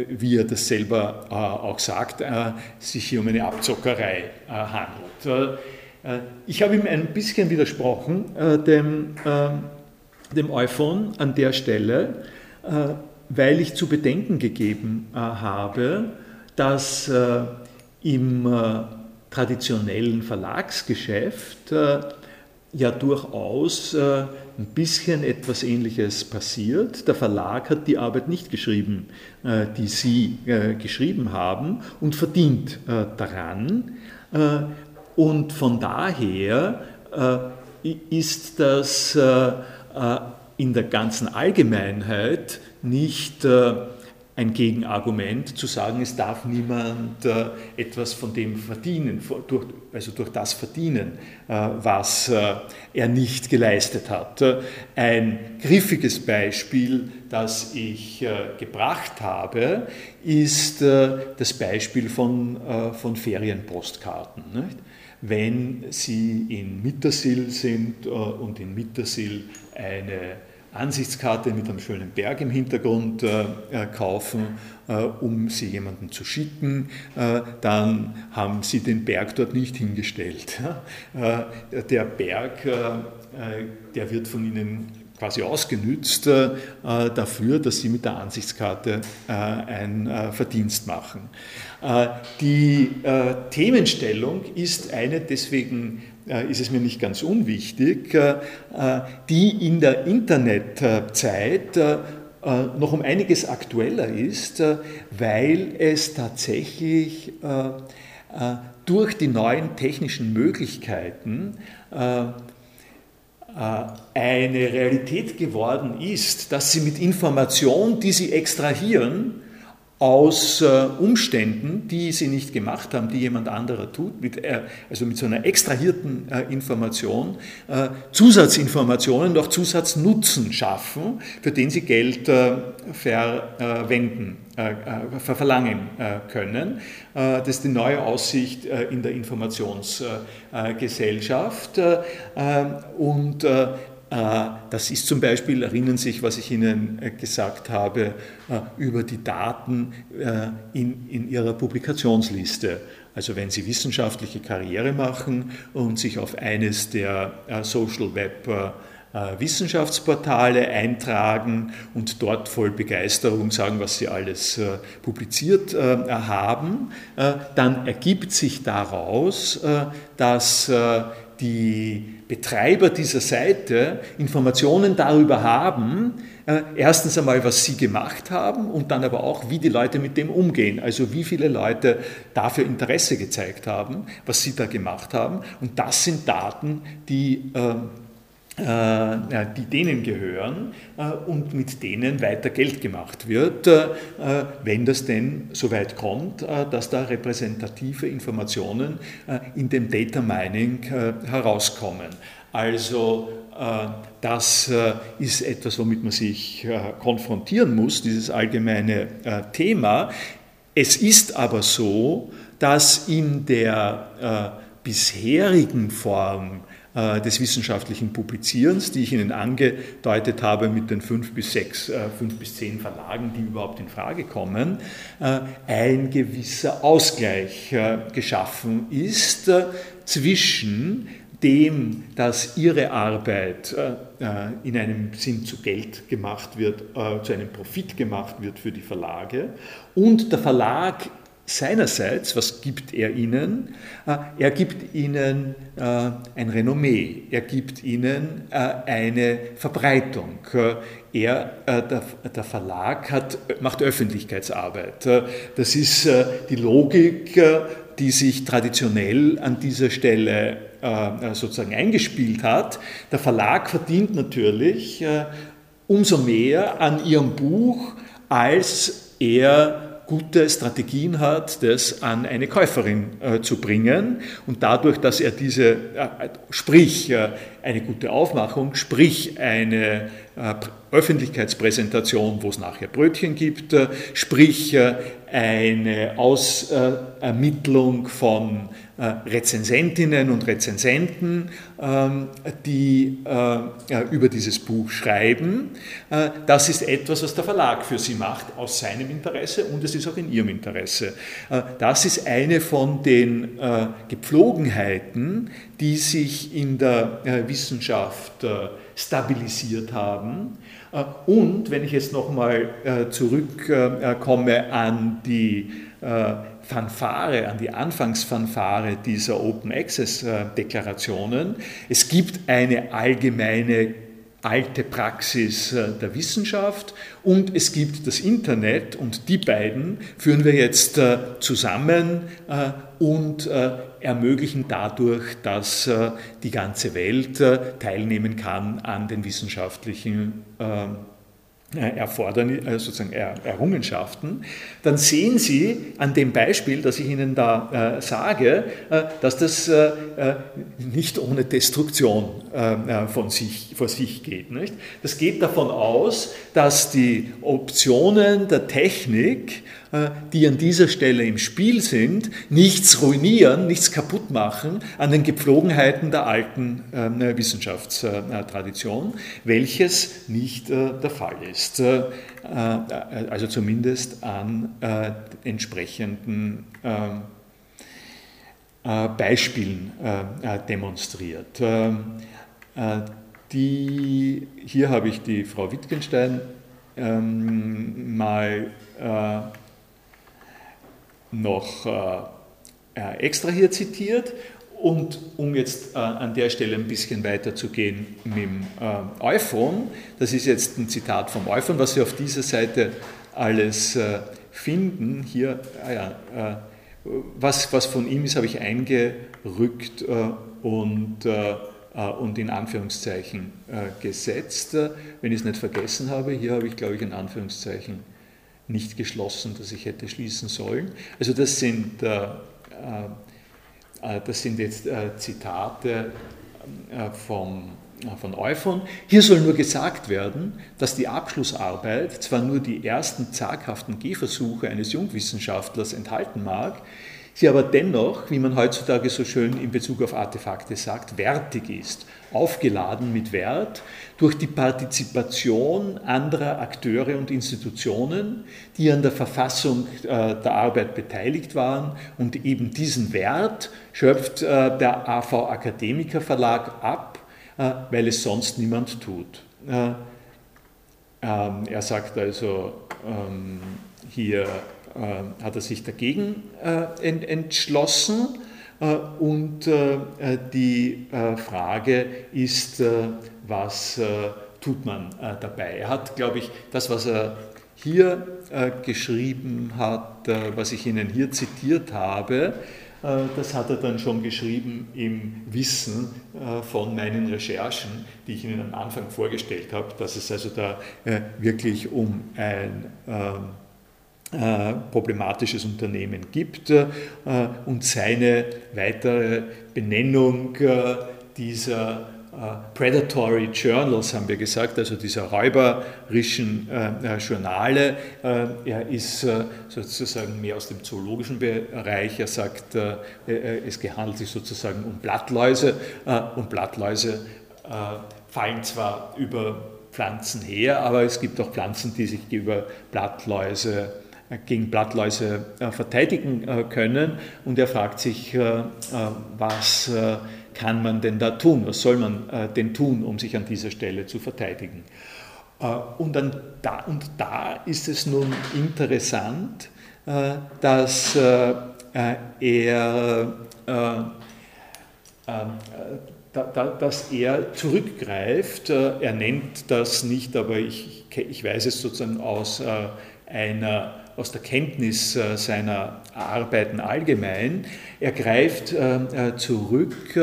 wie er das selber auch sagt, sich hier um eine Abzockerei handelt. Ich habe ihm ein bisschen widersprochen, dem, dem Euphon an der Stelle, weil ich zu bedenken gegeben habe, dass im traditionellen Verlagsgeschäft ja durchaus äh, ein bisschen etwas Ähnliches passiert. Der Verlag hat die Arbeit nicht geschrieben, äh, die Sie äh, geschrieben haben und verdient daran. Und von daher ist das in der ganzen Allgemeinheit nicht ein Gegenargument zu sagen, es darf niemand äh, etwas von dem verdienen, also durch das verdienen, äh, was äh, er nicht geleistet hat. Ein griffiges Beispiel, das ich gebracht habe, ist das Beispiel von, von Ferienpostkarten. Wenn Sie in Mittersill sind und in Mittersill eine Ansichtskarte mit einem schönen Berg im Hintergrund äh, äh, kaufen, äh, um sie jemandem zu schicken, äh, dann haben sie den Berg dort nicht hingestellt. Äh, der Berg, äh, der wird von ihnen quasi ausgenützt dafür, dass sie mit der Ansichtskarte ein Verdienst machen. die Themenstellung ist eine deswegen ist es mir nicht ganz unwichtig, äh, die in der Internetzeit äh, noch um einiges aktueller ist, weil es tatsächlich durch die neuen technischen Möglichkeiten eine Realität geworden ist, dass sie mit Information, die sie extrahieren, aus äh, Umständen, die sie nicht gemacht haben, die jemand anderer tut, mit, äh, also mit so einer extrahierten äh, Information, Zusatzinformationen, noch Zusatznutzen schaffen, für den sie Geld verwenden, verlangen können. das ist die neue Aussicht in der Informationsgesellschaft. und das ist zum Beispiel, erinnern Sie sich, was ich Ihnen äh, gesagt habe, äh, über die Daten in, in Ihrer Publikationsliste. Also wenn Sie wissenschaftliche Karriere machen und sich auf eines der Social Web Wissenschaftsportale eintragen und dort voll Begeisterung sagen, was sie alles publiziert haben, dann ergibt sich daraus, dass die Betreiber dieser Seite Informationen darüber haben, äh, erstens einmal, was sie gemacht haben und dann aber auch, wie die Leute mit dem umgehen. Also wie viele Leute dafür Interesse gezeigt haben, was sie da gemacht haben. Und das sind Daten, die ähm, äh, die denen gehören äh, und mit denen weiter Geld gemacht wird, äh, wenn das denn so weit kommt, dass da repräsentative Informationen in dem Data Mining herauskommen. Also das ist etwas, womit man sich konfrontieren muss, dieses allgemeine Thema. Es ist aber so, dass in der bisherigen Form äh, des wissenschaftlichen Publizierens, die ich Ihnen angedeutet habe mit den fünf bis sechs, äh, fünf bis zehn Verlagen, die überhaupt in Frage kommen, äh, ein gewisser Ausgleich geschaffen ist zwischen dem, dass ihre Arbeit in einem Sinn zu Geld gemacht wird, zu einem Profit gemacht wird für die Verlage und der Verlag Seinerseits, was gibt er ihnen? Äh, er gibt ihnen äh, ein Renommee, er gibt ihnen äh, eine Verbreitung. Er, der, Verlag hat, macht Öffentlichkeitsarbeit. Das ist die Logik, die sich traditionell an dieser Stelle sozusagen eingespielt hat. Der Verlag verdient natürlich umso mehr an ihrem Buch, als er gute Strategien hat, das an eine Käuferin äh, zu bringen. Und dadurch, dass er diese, äh, sprich äh, eine gute Aufmachung, sprich eine äh, Öffentlichkeitspräsentation, wo es nachher Brötchen gibt, äh, sprich äh, eine Ausermittlung von Rezensentinnen und Rezensenten, ähm, die über dieses Buch schreiben. Das ist etwas, was der Verlag für sie macht, aus seinem Interesse und es ist auch in ihrem Interesse. Das ist eine von den Gepflogenheiten, die sich in der Wissenschaft stabilisiert haben. Äh, und wenn ich jetzt nochmal äh, zurückkomme an die äh, Fanfare, an die Anfangsfanfare dieser Open Access Deklarationen, es gibt eine allgemeine alte Praxis äh, der Wissenschaft und es gibt das Internet und die beiden führen wir jetzt äh, zusammen äh, und ermöglichen dadurch, dass die ganze Welt teilnehmen kann an den wissenschaftlichen äh, Erfordernis, äh, sozusagen Errungenschaften, dann sehen Sie an dem Beispiel, das ich Ihnen da äh, sage, äh, dass das äh, äh nicht ohne Destruktion von sich, vor sich geht. Nicht? Das geht davon aus, dass die Optionen der Technik die an dieser Stelle im Spiel sind, nichts ruinieren, nichts kaputt machen an den Gepflogenheiten der alten ähm, äh, Wissenschaftstradition, welches nicht äh, der Fall ist. Also zumindest an entsprechenden ähm, Beispielen demonstriert. Ähm, die, hier habe ich die Frau Wittgenstein mal noch äh, extra hier zitiert. Und um jetzt äh, an der Stelle ein bisschen weiter zu gehen mit dem äh, Euphon, das ist jetzt ein Zitat vom Euphon, was Sie auf dieser Seite alles äh, finden. Hier, ah ja, äh, was, was von ihm ist, habe ich eingerückt äh, und, und in Anführungszeichen gesetzt. Wenn ich es nicht vergessen habe, hier habe ich, glaube ich, ein Anführungszeichen nicht geschlossen, das ich hätte schließen sollen. Also das sind, äh, äh, das sind jetzt äh, Zitate äh, vom, äh, von Euphon. Hier soll nur gesagt werden, dass die Abschlussarbeit zwar nur die ersten zaghaften Gehversuche eines Jungwissenschaftlers enthalten mag, sie aber dennoch, wie man heutzutage so schön in Bezug auf Artefakte sagt, wertig ist, aufgeladen mit Wert durch die Partizipation anderer Akteure und Institutionen, die an der Verfassung äh, der Arbeit beteiligt waren. Und eben diesen Wert schöpft äh, der AV Akademiker Verlag ab, äh, weil es sonst niemand tut. Ähm, er sagt also ähm, hier, hat er sich dagegen äh, entschlossen. Äh, und die Frage ist, was tut man dabei? Er hat, glaube ich, das, was er hier geschrieben hat, was ich Ihnen hier zitiert habe, das hat er dann schon geschrieben im Wissen von meinen Recherchen, die ich Ihnen am Anfang vorgestellt habe, dass es also da wirklich um ein ähm, äh, problematisches Unternehmen gibt äh, und seine weitere Benennung äh, dieser Predatory Journals, haben wir gesagt, also dieser räuberischen Journale. er ist sozusagen mehr aus dem zoologischen Bereich. Er sagt, es handelt sich sozusagen um Blattläuse und Blattläuse fallen zwar über Pflanzen her, aber es gibt auch Pflanzen, die sich über Blattläuse gegen Blattläuse äh, verteidigen äh, können. Und er fragt sich, äh, was kann man denn da tun? Was soll man denn tun, um sich an dieser Stelle zu verteidigen? Und, da, und da ist es nun interessant, dass er dass er zurückgreift. Er nennt das nicht, aber ich, ich weiß es sozusagen aus einer aus der Kenntnis äh, seiner Arbeiten allgemein. Er greift äh, äh, zurück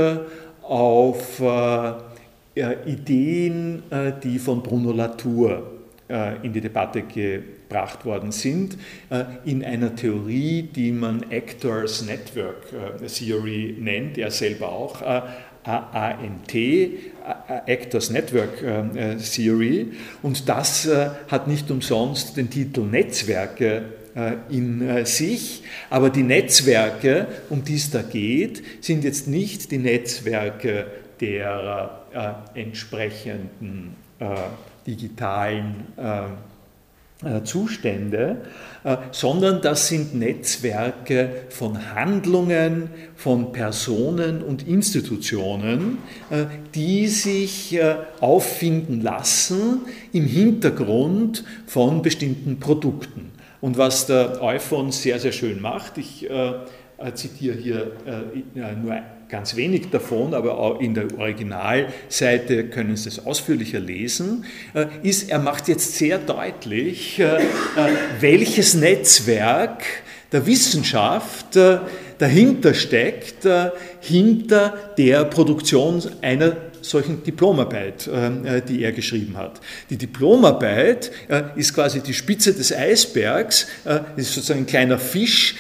auf Ideen, die von Bruno Latour in die Debatte gebracht worden sind, in einer Theorie, die man Actors Network Theory nennt, er selber auch ANT, Actors Network Theory. Und das hat nicht umsonst den Titel Netzwerke in sich. Aber die Netzwerke, um die es da geht, sind jetzt nicht die Netzwerke der äh, entsprechenden äh, digitalen äh, Zustände, sondern das sind Netzwerke von Handlungen, von Personen und Institutionen, die sich auffinden lassen im Hintergrund von bestimmten Produkten. Und was der iPhone sehr, sehr schön macht, ich äh, zitiere hier äh, nur ganz wenig davon, aber auch in der Originalseite können Sie es ausführlicher lesen, äh, ist, er macht jetzt sehr deutlich, äh, äh, welches Netzwerk der Wissenschaft dahinter steckt, hinter der Produktion einer solchen Diplomarbeit, ähm, äh, die er geschrieben hat. Die Diplomarbeit äh, ist quasi die Spitze des Eisbergs, äh, ist sozusagen ein kleiner Fisch,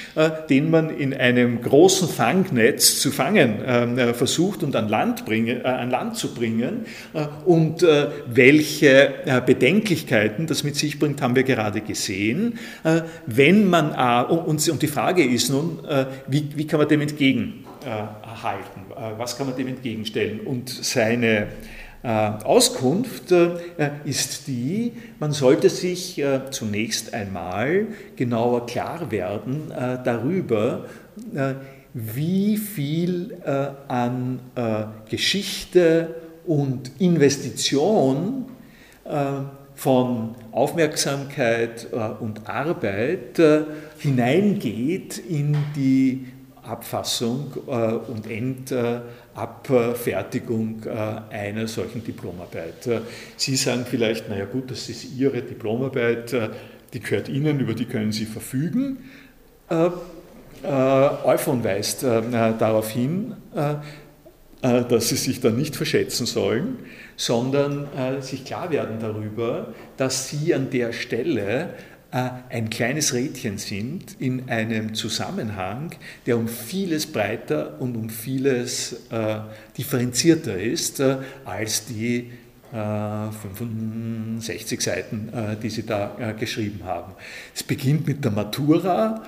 den man in einem großen Fangnetz zu fangen ähm, versucht und an Land, bringe, an Land zu bringen. Und welche Bedenklichkeiten das mit sich bringt, haben wir gerade gesehen. Wenn man, und die Frage ist nun, wie, kann man dem entgegen erhalten? Äh, was kann man dem entgegenstellen? Und seine äh, Auskunft äh, ist die, man sollte sich zunächst einmal genauer klar werden darüber, wie viel an Geschichte und Investition von Aufmerksamkeit und Arbeit hineingeht in die Abfassung äh, und Endabfertigung äh, einer solchen Diplomarbeit. Sie sagen vielleicht, naja gut, das ist Ihre Diplomarbeit, äh, die gehört Ihnen, über die können Sie verfügen. Euphon weist darauf hin, dass sie sich da nicht verschätzen sollen, sondern sich klar werden darüber, dass sie an der Stelle ein kleines Rädchen sind in einem Zusammenhang, der um vieles breiter und um vieles äh, differenzierter ist äh, als die 65 Seiten, die Sie da geschrieben haben. Es beginnt mit der Matura.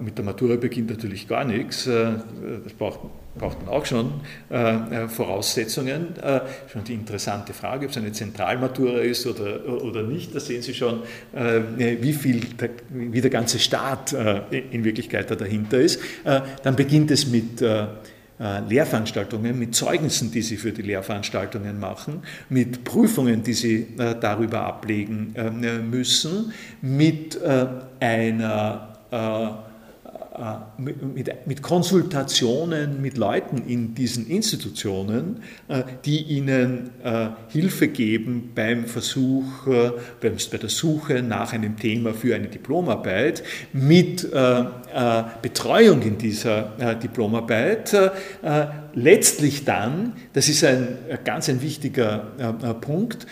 Mit der Matura beginnt natürlich gar nichts. Das braucht braucht man auch schon äh, äh, Voraussetzungen. Äh, schon die interessante Frage, ob es eine Zentralmatura ist oder, oder nicht. Da sehen Sie schon, äh, wie viel, der, wie der ganze Staat äh, in Wirklichkeit da dahinter ist. Äh, dann beginnt es mit Lehrveranstaltungen, mit Zeugnissen, die Sie für die Lehrveranstaltungen machen, mit Prüfungen, die Sie darüber ablegen müssen, mit einer äh, mit, mit, Konsultationen mit Leuten in diesen Institutionen, äh, die ihnen äh, Hilfe geben beim Versuch, bei der Suche nach einem Thema für eine Diplomarbeit, mit Betreuung in dieser Diplomarbeit, letztlich dann, das ist ein ganz ein wichtiger Punkt,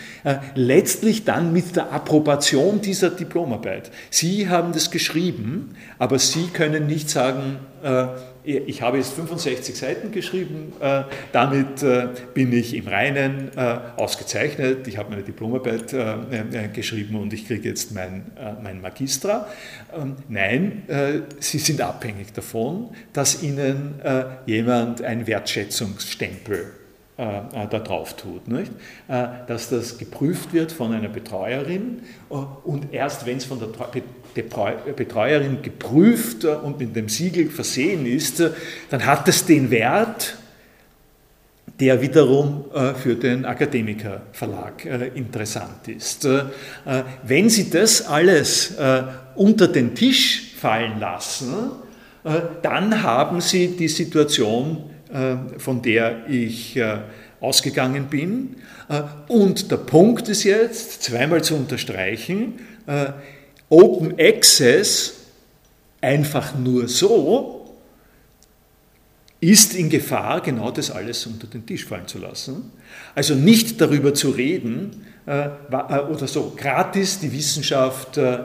letztlich dann mit der Approbation dieser Diplomarbeit. Sie haben das geschrieben, aber Sie können nicht sagen, äh, ich habe jetzt 65 Seiten geschrieben, äh, damit äh, bin ich im Reinen ausgezeichnet, ich habe meine Diplomarbeit geschrieben und ich kriege jetzt mein, mein Magistra. Ähm, nein, Sie sind abhängig davon, dass Ihnen jemand einen Wertschätzungsstempel da drauf tut. Nicht? Dass das geprüft wird von einer Betreuerin und erst wenn es von der Betreuerin geprüft und mit dem Siegel versehen ist, dann hat es den Wert, der wiederum äh, für den Akademikerverlag äh, interessant ist. Äh, wenn Sie das alles unter den Tisch fallen lassen, dann haben Sie die Situation, von der ich ausgegangen bin. Und der Punkt ist jetzt, zweimal zu unterstreichen, Open Access einfach nur so ist in Gefahr, genau das alles unter den Tisch fallen zu lassen. Also nicht darüber zu reden äh, äh, oder so gratis die Wissenschaft äh,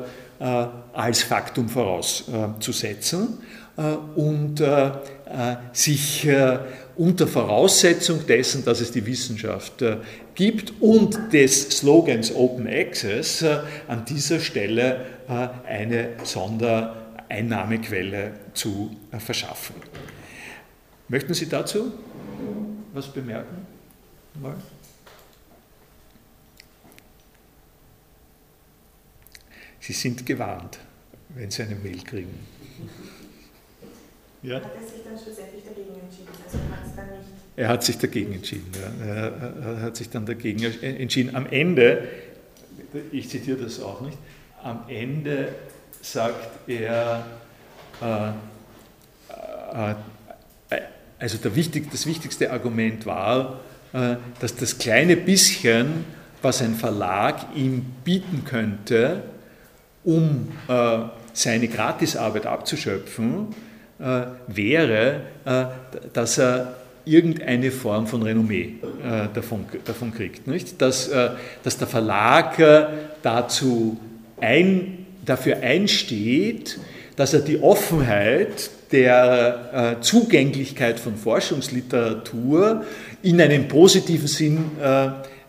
als Faktum vorauszusetzen und sich unter Voraussetzung dessen, dass es die Wissenschaft gibt und des Slogans Open Access an dieser Stelle eine Sondereinnahmequelle zu verschaffen. Möchten Sie dazu was bemerken? Mal? Sie sind gewarnt, wenn Sie eine Mail kriegen. Ja? Hat er sich dann schlussendlich dagegen entschieden? Also dann nicht er hat sich dagegen entschieden. Ja. Er hat sich dann dagegen entschieden. Am Ende, ich zitiere das auch nicht, am Ende sagt er, äh, äh, also wichtig, das wichtigste Argument war, äh, dass das kleine bisschen, was ein Verlag ihm bieten könnte, um äh, seine Gratisarbeit abzuschöpfen, wäre, dass er irgendeine Form von Renommee davon, davon kriegt. Nicht? Dass, dass der Verlag dazu ein, dafür einsteht, dass er die Offenheit der Zugänglichkeit von Forschungsliteratur in einem positiven Sinn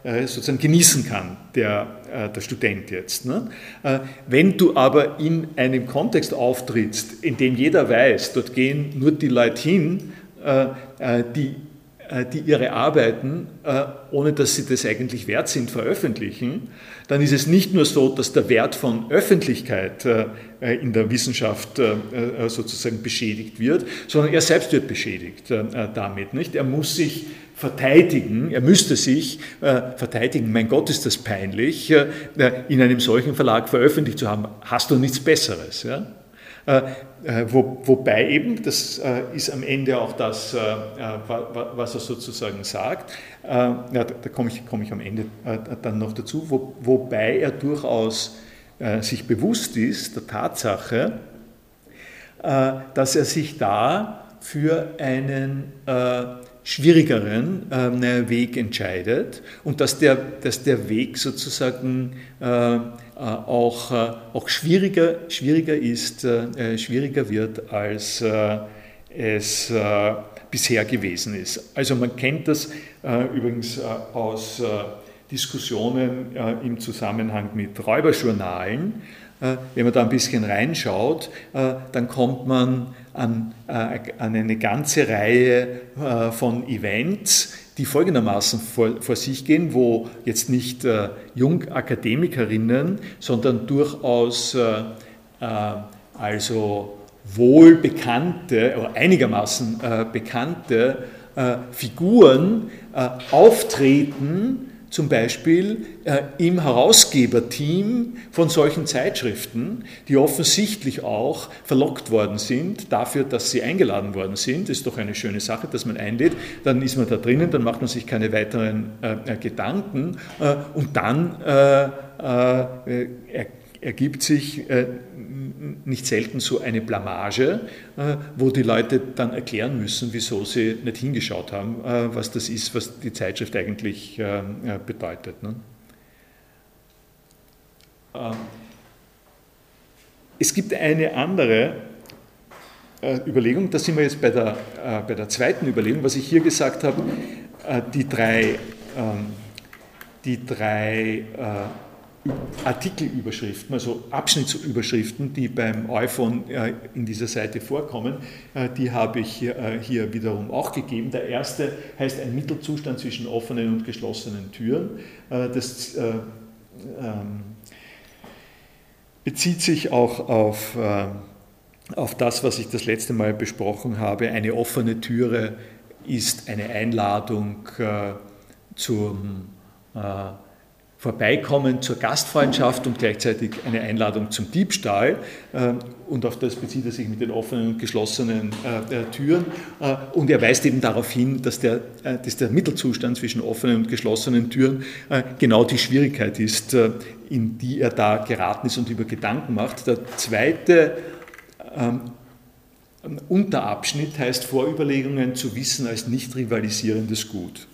sozusagen genießen kann, der äh, der Student jetzt. Ne? Äh, wenn du aber in einem Kontext auftrittst, in dem jeder weiß, dort gehen nur die Leute hin, äh, die, die ihre Arbeiten, ohne dass sie das eigentlich wert sind, veröffentlichen, dann ist es nicht nur so, dass der Wert von Öffentlichkeit in der Wissenschaft sozusagen beschädigt wird, sondern er selbst wird beschädigt damit. Nicht? Er muss sich verteidigen, er müsste sich äh, verteidigen, mein Gott ist das peinlich, äh, in einem solchen Verlag veröffentlicht zu haben, hast du nichts Besseres. Ja? Äh, äh wo, wobei eben, das äh, ist am Ende auch das, äh, was er sozusagen sagt, ja, da, da komme ich, komm ich am Ende dann noch dazu, wo, wobei er durchaus sich bewusst ist der Tatsache, dass er sich da für einen schwierigeren äh, Weg entscheidet und dass der, dass der Weg sozusagen äh, äh auch, äh, auch schwieriger, schwieriger ist, äh, schwieriger wird, als äh, es bisher gewesen ist. Also man kennt das übrigens aus Diskussionen im Zusammenhang mit Räuberjournalen. Wenn man da ein bisschen reinschaut, dann kommt man an, äh, an eine ganze Reihe äh, von Events, die folgendermaßen vor, vor, sich gehen, wo jetzt nicht äh, Jungakademikerinnen, sondern durchaus äh, äh, also wohlbekannte oder einigermaßen äh, bekannte Figuren auftreten, zum Beispiel äh, im Herausgeberteam von solchen Zeitschriften, die offensichtlich auch verlockt worden sind dafür, dass sie eingeladen worden sind. Das ist doch eine schöne Sache, dass man einlädt. Dann ist man da drinnen, dann macht man sich keine weiteren äh, äh Gedanken äh, und dann äh, äh, ergibt sich nicht selten so eine Blamage, äh, wo die Leute dann erklären müssen, wieso sie nicht hingeschaut haben, äh, was das ist, was die Zeitschrift eigentlich äh, bedeutet. Ne? Es gibt eine andere Überlegung, da sind wir jetzt bei der, bei der zweiten Überlegung, was ich hier gesagt habe, die drei, ähm, die drei Artikelüberschriften, also Abschnittsüberschriften, die beim iPhone äh, in dieser Seite vorkommen, äh, die habe ich äh, hier wiederum auch gegeben. Der erste heißt ein Mittelzustand zwischen offenen und geschlossenen Türen. Das ähm, bezieht sich auch auf, auf das, was ich das letzte Mal besprochen habe. Eine offene Türe ist eine Einladung zum Vorbeikommen zur Gastfreundschaft und gleichzeitig eine Einladung zum Diebstahl. Äh, und auf das bezieht er sich mit den offenen und geschlossenen äh, äh, Türen. Und er weist eben darauf hin, dass der, dass der Mittelzustand zwischen offenen und geschlossenen Türen genau die Schwierigkeit ist, in die er da geraten ist und über Gedanken macht. Der zweite ähm, Unterabschnitt heißt Vorüberlegungen zu Wissen als nicht rivalisierendes Gut.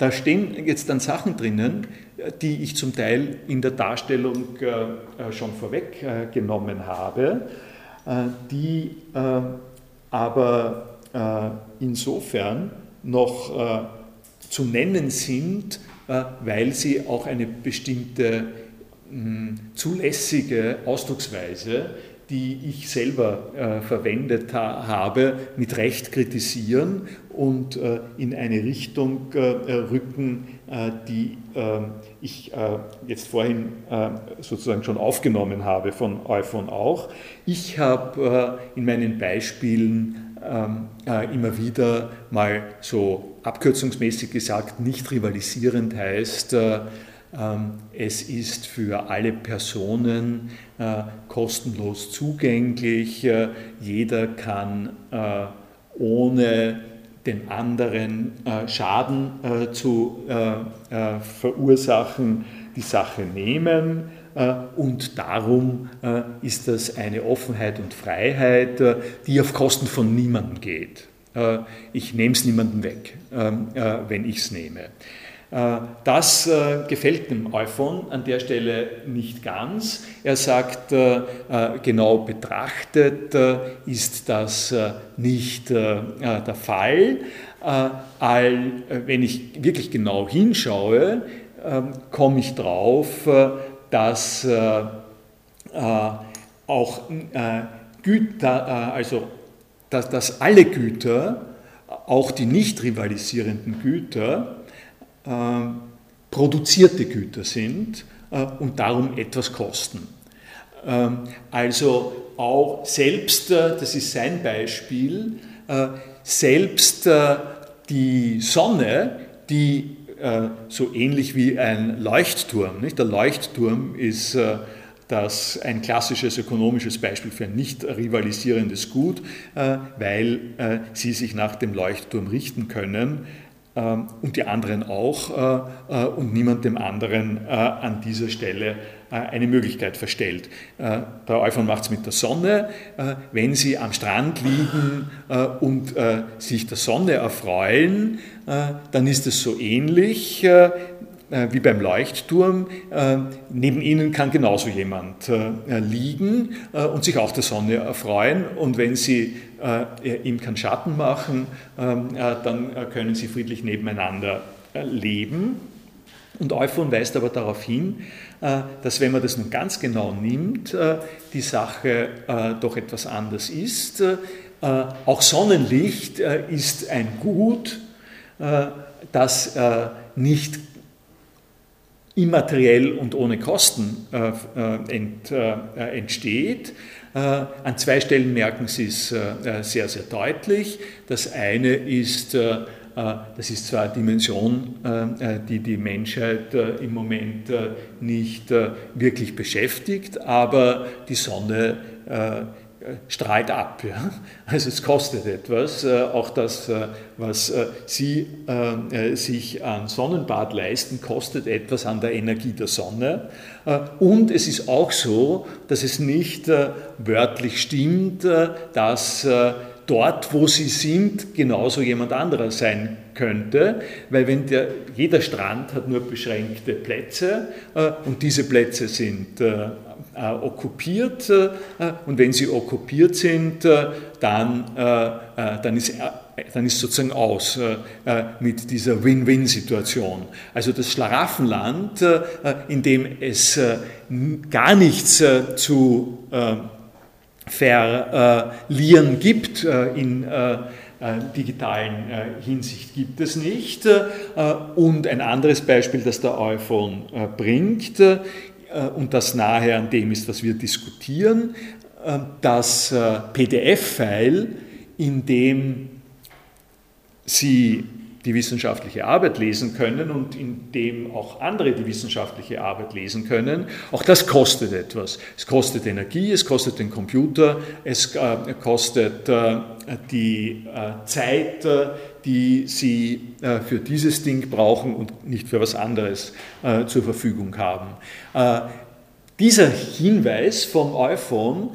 Da stehen jetzt dann Sachen drinnen, die ich zum Teil in der Darstellung schon vorweggenommen habe, die aber insofern noch zu nennen sind, weil sie auch eine bestimmte zulässige Ausdrucksweise, die ich selber äh, verwendet ha habe, mit Recht kritisieren und äh, in eine Richtung äh, rücken, äh, die ähm, ich äh, jetzt vorhin äh, sozusagen schon aufgenommen habe von Euphon auch. Ich habe in meinen Beispielen ähm, immer wieder mal so abkürzungsmäßig gesagt, nicht rivalisierend heißt, es ist für alle Personen äh, kostenlos zugänglich. Äh, jeder kann äh, ohne den anderen Schaden zu verursachen, die Sache nehmen. Und darum ist das eine Offenheit und Freiheit, die auf Kosten von niemandem geht. Ich nehme es niemandem weg, ähm, wenn ich es nehme. Äh, das äh, gefällt dem Euphon an der Stelle nicht ganz. Er sagt, äh, genau betrachtet ist das nicht der Fall. Wenn ich wirklich genau hinschaue, ähm, komme ich drauf, dass auch Güter, also dass, dass alle Güter, auch die nicht rivalisierenden Güter, produzierte Güter sind äh, und darum etwas kosten. Ähm, also auch selbst, äh, das ist sein Beispiel, selbst die Sonne, die so ähnlich wie ein Leuchtturm, nicht? der Leuchtturm ist das ein klassisches ökonomisches Beispiel für ein nicht rivalisierendes Gut, weil sie sich nach dem Leuchtturm richten können und die anderen auch äh, äh, und niemand dem anderen äh, an dieser Stelle eine Möglichkeit verstellt. Der Euphon macht es mit der Sonne. Wenn Sie am Strand liegen und sich der Sonne erfreuen, dann ist es so ähnlich äh, wie beim Leuchtturm. Äh, neben ihnen kann genauso jemand äh, liegen und sich auch der Sonne erfreuen. Und wenn sie ihm keinen Schatten machen, ähm, dann können sie friedlich nebeneinander leben. Und Euphon weist aber darauf hin, dass wenn man das nun ganz genau nimmt, die Sache doch etwas anders ist. Auch Sonnenlicht ist ein Gut, das nicht immateriell und ohne Kosten äh, äh, ent, äh, entsteht. An zwei Stellen merken Sie es sehr, sehr deutlich. Das eine ist, das ist zwar eine Dimension, die die Menschheit im Moment nicht wirklich beschäftigt, aber die Sonne strahlt ab. Ja? Also es kostet etwas. Äh, auch das, äh, was äh, Sie sich an Sonnenbad leisten, kostet etwas an der Energie der Sonne. Und es ist auch so, dass es nicht wörtlich stimmt, dass dort, wo sie sind, genauso jemand anderer sein könnte, weil wenn der, jeder Strand hat nur beschränkte Plätze äh, und diese Plätze sind äh, äh, okkupiert äh, und wenn sie okkupiert sind, äh, dann, äh, dann, ist, dann ist sozusagen aus mit dieser Win-Win-Situation. Also das Schlaraffenland, in dem es gar nichts zu verlieren gibt in digitalen Hinsicht gibt es nicht. Und ein anderes Beispiel, das der iPhone bringt, und das nahe an dem ist, was wir diskutieren, das PDF-File, in dem Sie die wissenschaftliche Arbeit lesen können und in dem auch andere die wissenschaftliche Arbeit lesen können. Auch das kostet etwas. Es kostet Energie, es kostet den Computer, es äh, kostet äh, die äh, Zeit, die Sie für dieses Ding brauchen und nicht für was anderes zur Verfügung haben. Dieser Hinweis vom iPhone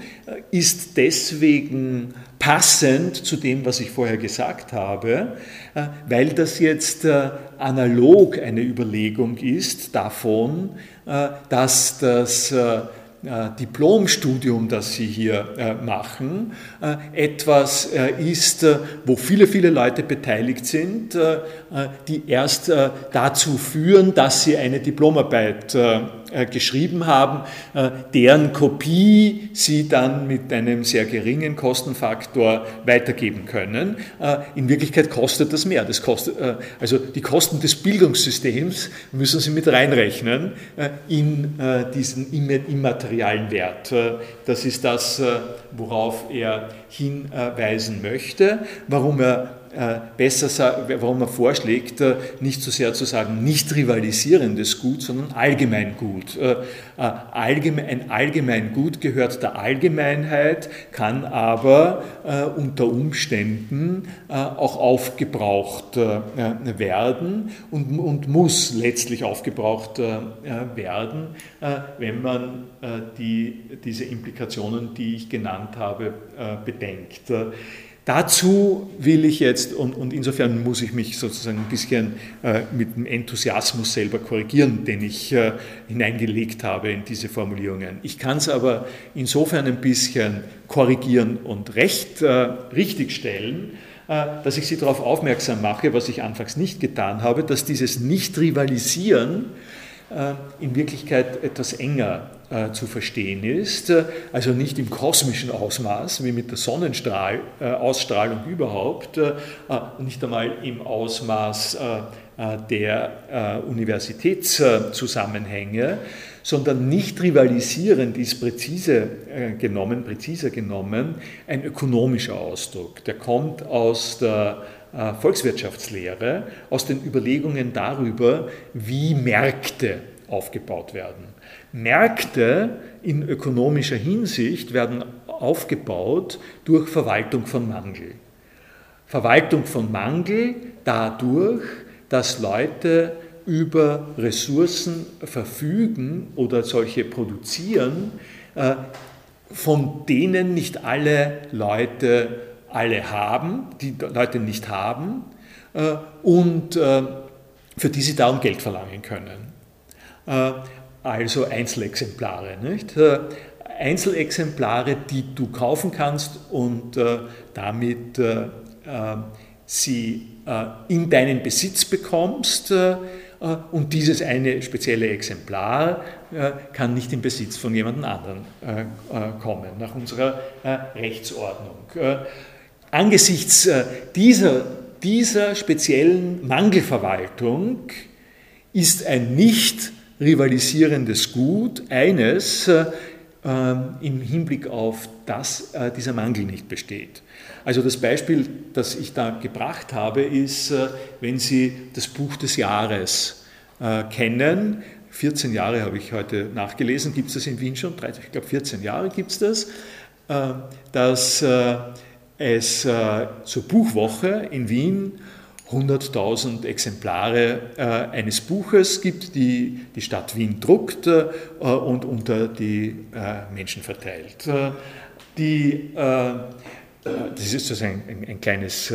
ist deswegen passend zu dem, was ich vorher gesagt habe, weil das jetzt analog eine Überlegung ist davon, dass das äh, Diplomstudium, das Sie hier äh, machen, äh, etwas ist, wo viele, viele Leute beteiligt sind, die erst dazu führen, dass Sie eine Diplomarbeit geschrieben haben, deren Kopie Sie dann mit einem sehr geringen Kostenfaktor weitergeben können. In Wirklichkeit kostet das mehr. Das kostet, also die Kosten des Bildungssystems müssen Sie mit reinrechnen in diesen immateriellen materialen Wert. Äh, das ist das, äh, worauf er hinweisen möchte, warum er besser, warum er vorschlägt, äh, nicht so sehr zu sagen, nicht rivalisierendes Gut, sondern allgemein Gut. Äh, ein allgemein Gut gehört der Allgemeinheit, kann aber unter Umständen auch aufgebraucht werden und, muss letztlich aufgebraucht werden, wenn man die, diese Implikationen, die ich genannt habe, bedenkt. Dazu will ich jetzt, und, und, insofern muss ich mich sozusagen ein bisschen äh, mit dem Enthusiasmus selber korrigieren, den ich äh, hineingelegt habe in diese Formulierungen. Ich kann es aber insofern ein bisschen korrigieren und recht, äh, richtigstellen, äh, dass ich Sie darauf aufmerksam mache, was ich anfangs nicht getan habe, dass dieses Nicht-Rivalisieren in Wirklichkeit etwas enger äh, zu verstehen ist, also nicht im kosmischen Ausmaß wie mit der Sonnenausstrahlung äh, überhaupt, nicht einmal im Ausmaß der Universitätszusammenhänge, sondern nicht rivalisierend ist präzise genommen, präziser genommen, ein ökonomischer Ausdruck. Der kommt aus der äh, Volkswirtschaftslehre aus den Überlegungen darüber, wie Märkte aufgebaut werden. Märkte in ökonomischer Hinsicht werden aufgebaut durch Verwaltung von Mangel. Verwaltung von Mangel dadurch, dass Leute über Ressourcen verfügen oder solche produzieren, äh, von denen nicht alle Leute alle haben, die Leute nicht haben äh, und äh, für die sie darum Geld verlangen können. Äh, also Einzelexemplare. Nicht? Einzelexemplare, die du kaufen kannst und damit sie in deinen Besitz bekommst und dieses eine spezielle Exemplar kann nicht in Besitz von jemand anderem kommen, nach unserer Rechtsordnung angesichts äh, dieser, dieser speziellen Mangelverwaltung ist ein nicht rivalisierendes Gut eines, äh, ähm, im Hinblick auf das äh, dieser Mangel nicht besteht. Also das Beispiel, das ich da gebracht habe, ist, wenn Sie das Buch des Jahres kennen, 14 Jahre habe ich heute nachgelesen, gibt es das in Wien schon, ich glaube 14 Jahre gibt es das, dass es äh, zur Buchwoche in Wien 100.000 Exemplare äh, eines Buches gibt, die die Stadt Wien druckt äh, und unter die äh, Menschen verteilt. Äh, die, äh, das ist sozusagen ein, ein kleines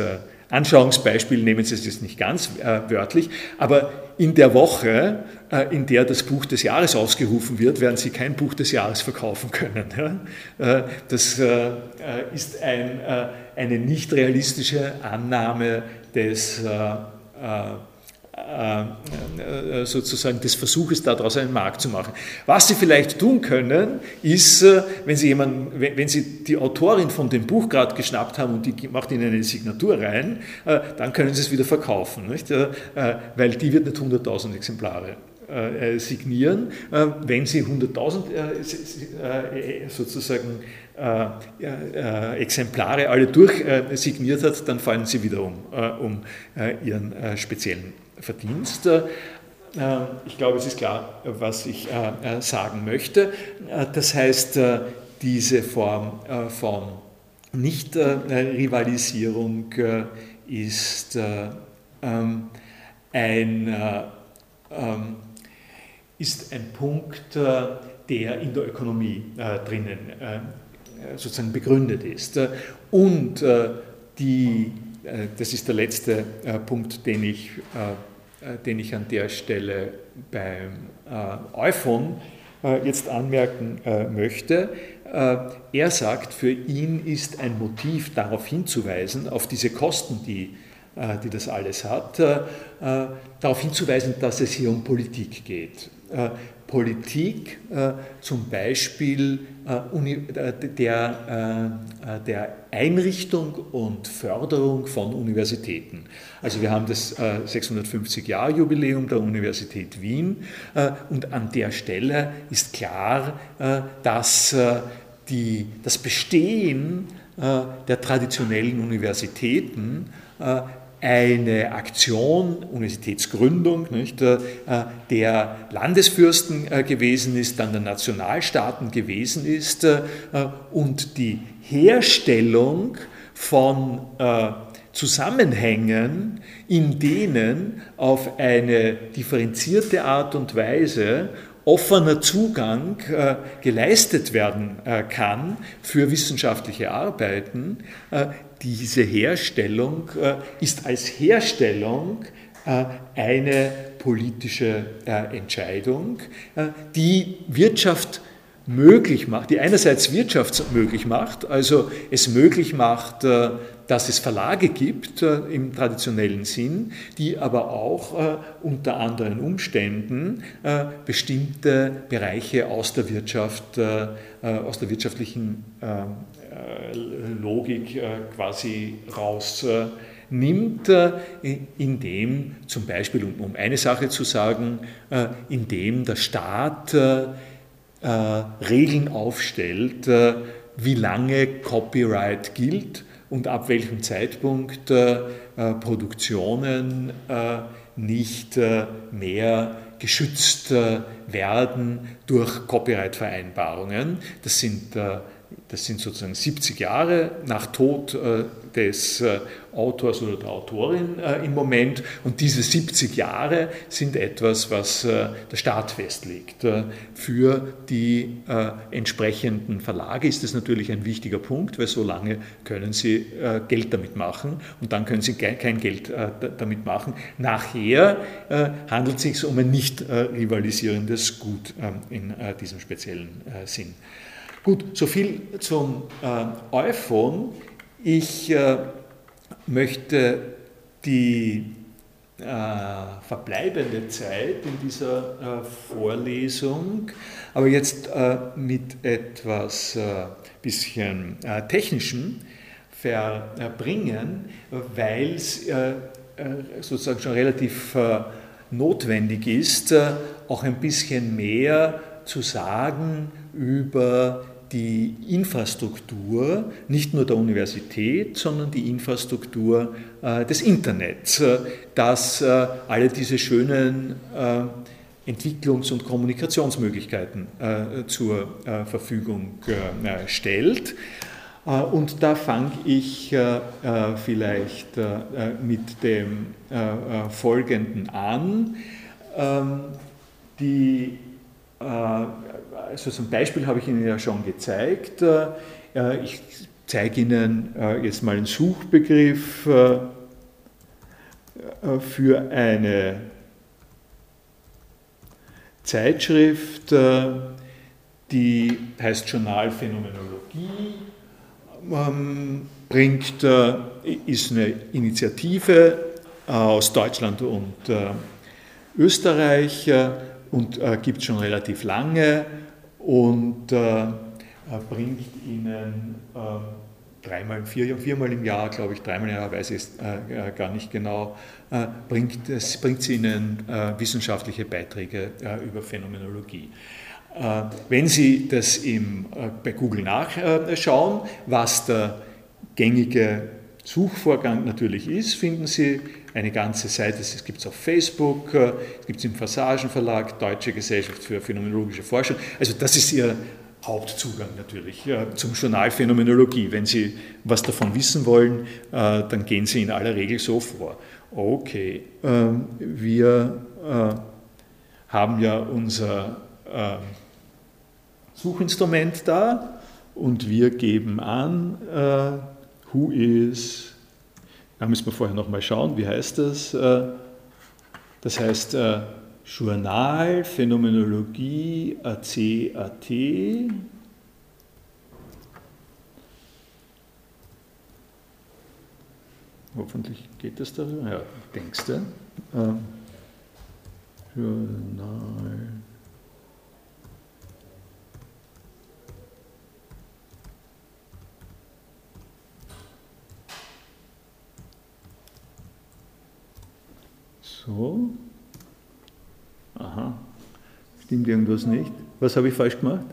Anschauungsbeispiel, nehmen Sie es jetzt nicht ganz wörtlich, aber in der Woche, in der das Buch des Jahres ausgerufen wird, werden Sie kein Buch des Jahres verkaufen können. Äh, das äh, ist ein, eine nicht realistische Annahme des äh, äh, sozusagen des Versuches daraus einen Markt zu machen. Was Sie vielleicht tun können, ist, äh, wenn Sie, jemanden, wenn Sie die Autorin von dem Buch gerade geschnappt haben und die macht Ihnen eine Signatur rein, dann können Sie es wieder verkaufen, nicht? weil die wird nicht 100.000 Exemplare signieren. Wenn Sie 100.000 sozusagen Exemplare alle durchsigniert hat, dann fallen Sie wieder um, um Ihren speziellen Verdienst. Äh, ich glaube, es ist klar, was ich äh, äh, sagen möchte. Das heißt, diese Form von Nicht-Rivalisierung ist ähm, ein, ähm, ist ein Punkt, der in der Ökonomie drinnen sozusagen begründet ist. Und die, das ist der letzte Punkt, den ich, den ich an der Stelle beim iPhone jetzt anmerken möchte. Er sagt, für ihn ist ein Motiv darauf hinzuweisen, auf diese Kosten, die äh, die das alles hat, äh, äh, darauf hinzuweisen, dass es hier um Politik geht. Politik zum Beispiel der, der Einrichtung und Förderung von Universitäten. Also wir haben das 650-Jahr-Jubiläum der Universität Wien und an der Stelle ist klar, dass die, das Bestehen der traditionellen Universitäten eine Aktion, Universitätsgründung, nicht, äh, der Landesfürsten äh, gewesen ist, dann der Nationalstaaten gewesen ist äh, und die Herstellung von Zusammenhängen, in denen auf eine differenzierte Art und Weise offener Zugang äh, geleistet werden äh, kann für wissenschaftliche Arbeiten, äh, diese Herstellung äh, ist als Herstellung äh, eine politische äh, Entscheidung, die Wirtschaft möglich macht, die einerseits Wirtschaft möglich macht, also es möglich macht, dass es Verlage gibt im traditionellen Sinn, die aber auch unter anderen Umständen bestimmte Bereiche aus der Wirtschaft, aus der wirtschaftlichen äh, Logik äh, quasi rausnimmt, äh, indem zum Beispiel, um eine Sache zu sagen, indem der Staat Regeln aufstellt, wie lange Copyright gilt und ab welchem Zeitpunkt Produktionen nicht mehr geschützt werden durch Copyright-Vereinbarungen. Das sind das sind sozusagen 70 Jahre nach Tod äh, des äh, Autors oder der Autorin äh, im Moment. Und diese 70 Jahre sind etwas, was der Staat festlegt. Für die entsprechenden Verlage ist das natürlich ein wichtiger Punkt, weil so lange können sie Geld damit machen und dann können sie kein Geld damit machen. Nachher handelt es sich um ein nicht rivalisierendes Gut ähm, in diesem speziellen Sinn. Gut, soviel zum äh, iPhone. Ich äh, möchte die äh, verbleibende Zeit in dieser äh, Vorlesung aber jetzt äh, mit etwas äh, bisschen Technischem verbringen, weil es sozusagen schon relativ notwendig ist, auch ein bisschen mehr zu sagen über die Infrastruktur nicht nur der Universität, sondern die Infrastruktur äh, des Internets, äh, das äh, alle diese schönen Entwicklungs- und Kommunikationsmöglichkeiten zur Verfügung stellt. Und da fange ich vielleicht mit dem Folgenden an. Ähm, die also zum Beispiel habe ich Ihnen ja schon gezeigt. Äh, ich zeige Ihnen äh, jetzt mal einen Suchbegriff äh, für eine Zeitschrift, die heißt Journal Phänomenologie, ähm, bringt, ist eine Initiative aus Deutschland und Österreich und gibt es schon relativ lange und äh, bringt ihnen äh, dreimal, vier, viermal im Jahr, glaube ich, dreimal im Jahr, weiß ich es äh, äh, gar nicht genau, äh, bringt, es, bringt sie ihnen äh, wissenschaftliche Beiträge über Phänomenologie. Wenn Sie das im, bei Google nachschauen, was der gängige Suchvorgang natürlich ist, finden Sie eine ganze Seite, es gibt es auf Facebook, äh, es gibt es im Passagenverlag, Deutsche Gesellschaft für Phänomenologische Forschung. Also das ist Ihr Hauptzugang natürlich zum Journal Phänomenologie. Wenn Sie was davon wissen wollen, äh, dann gehen Sie in aller Regel so vor. Okay, ähm, wir äh, haben ja unser ähm, Suchinstrument da und wir geben an, äh, who is, da müssen wir vorher nochmal schauen, wie heißt das? Äh, das heißt äh, Journal Phänomenologie ACAT. Hoffentlich geht das darüber. Ja, denkst du? Ähm, Journal. So. Aha. Stimmt irgendwas nicht? Was habe ich falsch gemacht?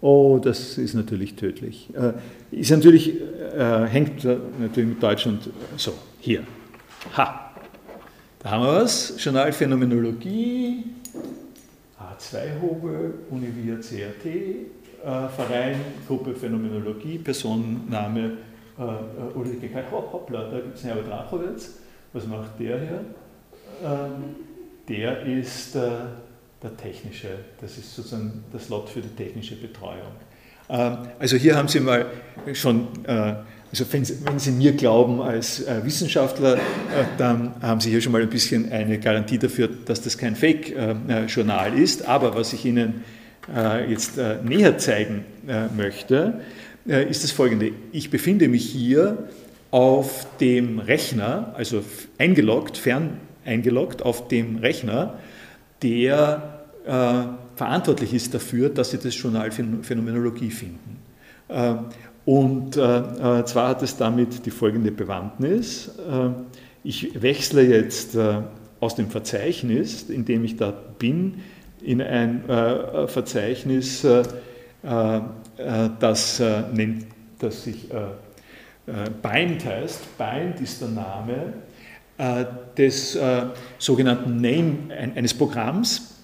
Oh, das ist natürlich tödlich. Äh, ist natürlich, äh, hängt natürlich mit Deutschland. So, hier. Ha. Da haben wir was. Journal Phänomenologie, A2-Hobel, Univia CRT, äh, Verein, Gruppe Phänomenologie, Personenname äh, Ulrike Kai. Hoppla, da gibt es einen Herbert Rachowitz. Was macht der hier? Ähm, der ist äh, der technische, das ist sozusagen das Lot für die technische Betreuung. Ähm, also hier haben Sie mal schon, äh, also wenn Sie, wenn Sie mir glauben als äh, Wissenschaftler, äh, dann haben Sie hier schon mal ein bisschen eine Garantie dafür, dass das kein Fake-Journal äh, ist. Aber was ich Ihnen äh, jetzt näher zeigen möchte, ist das folgende. Ich befinde mich hier auf dem Rechner, also eingeloggt, fern eingeloggt, auf dem Rechner, der äh, verantwortlich ist dafür, dass Sie das Journal Phänomenologie finden. Äh, und äh, äh, zwar hat es damit die folgende Bewandtnis. Äh, ich wechsle jetzt äh, aus dem Verzeichnis, in dem ich da bin, in ein Verzeichnis, das nennt, das sich Bind heißt. Bind ist der Name äh, des äh, sogenannten Name, eines Programms.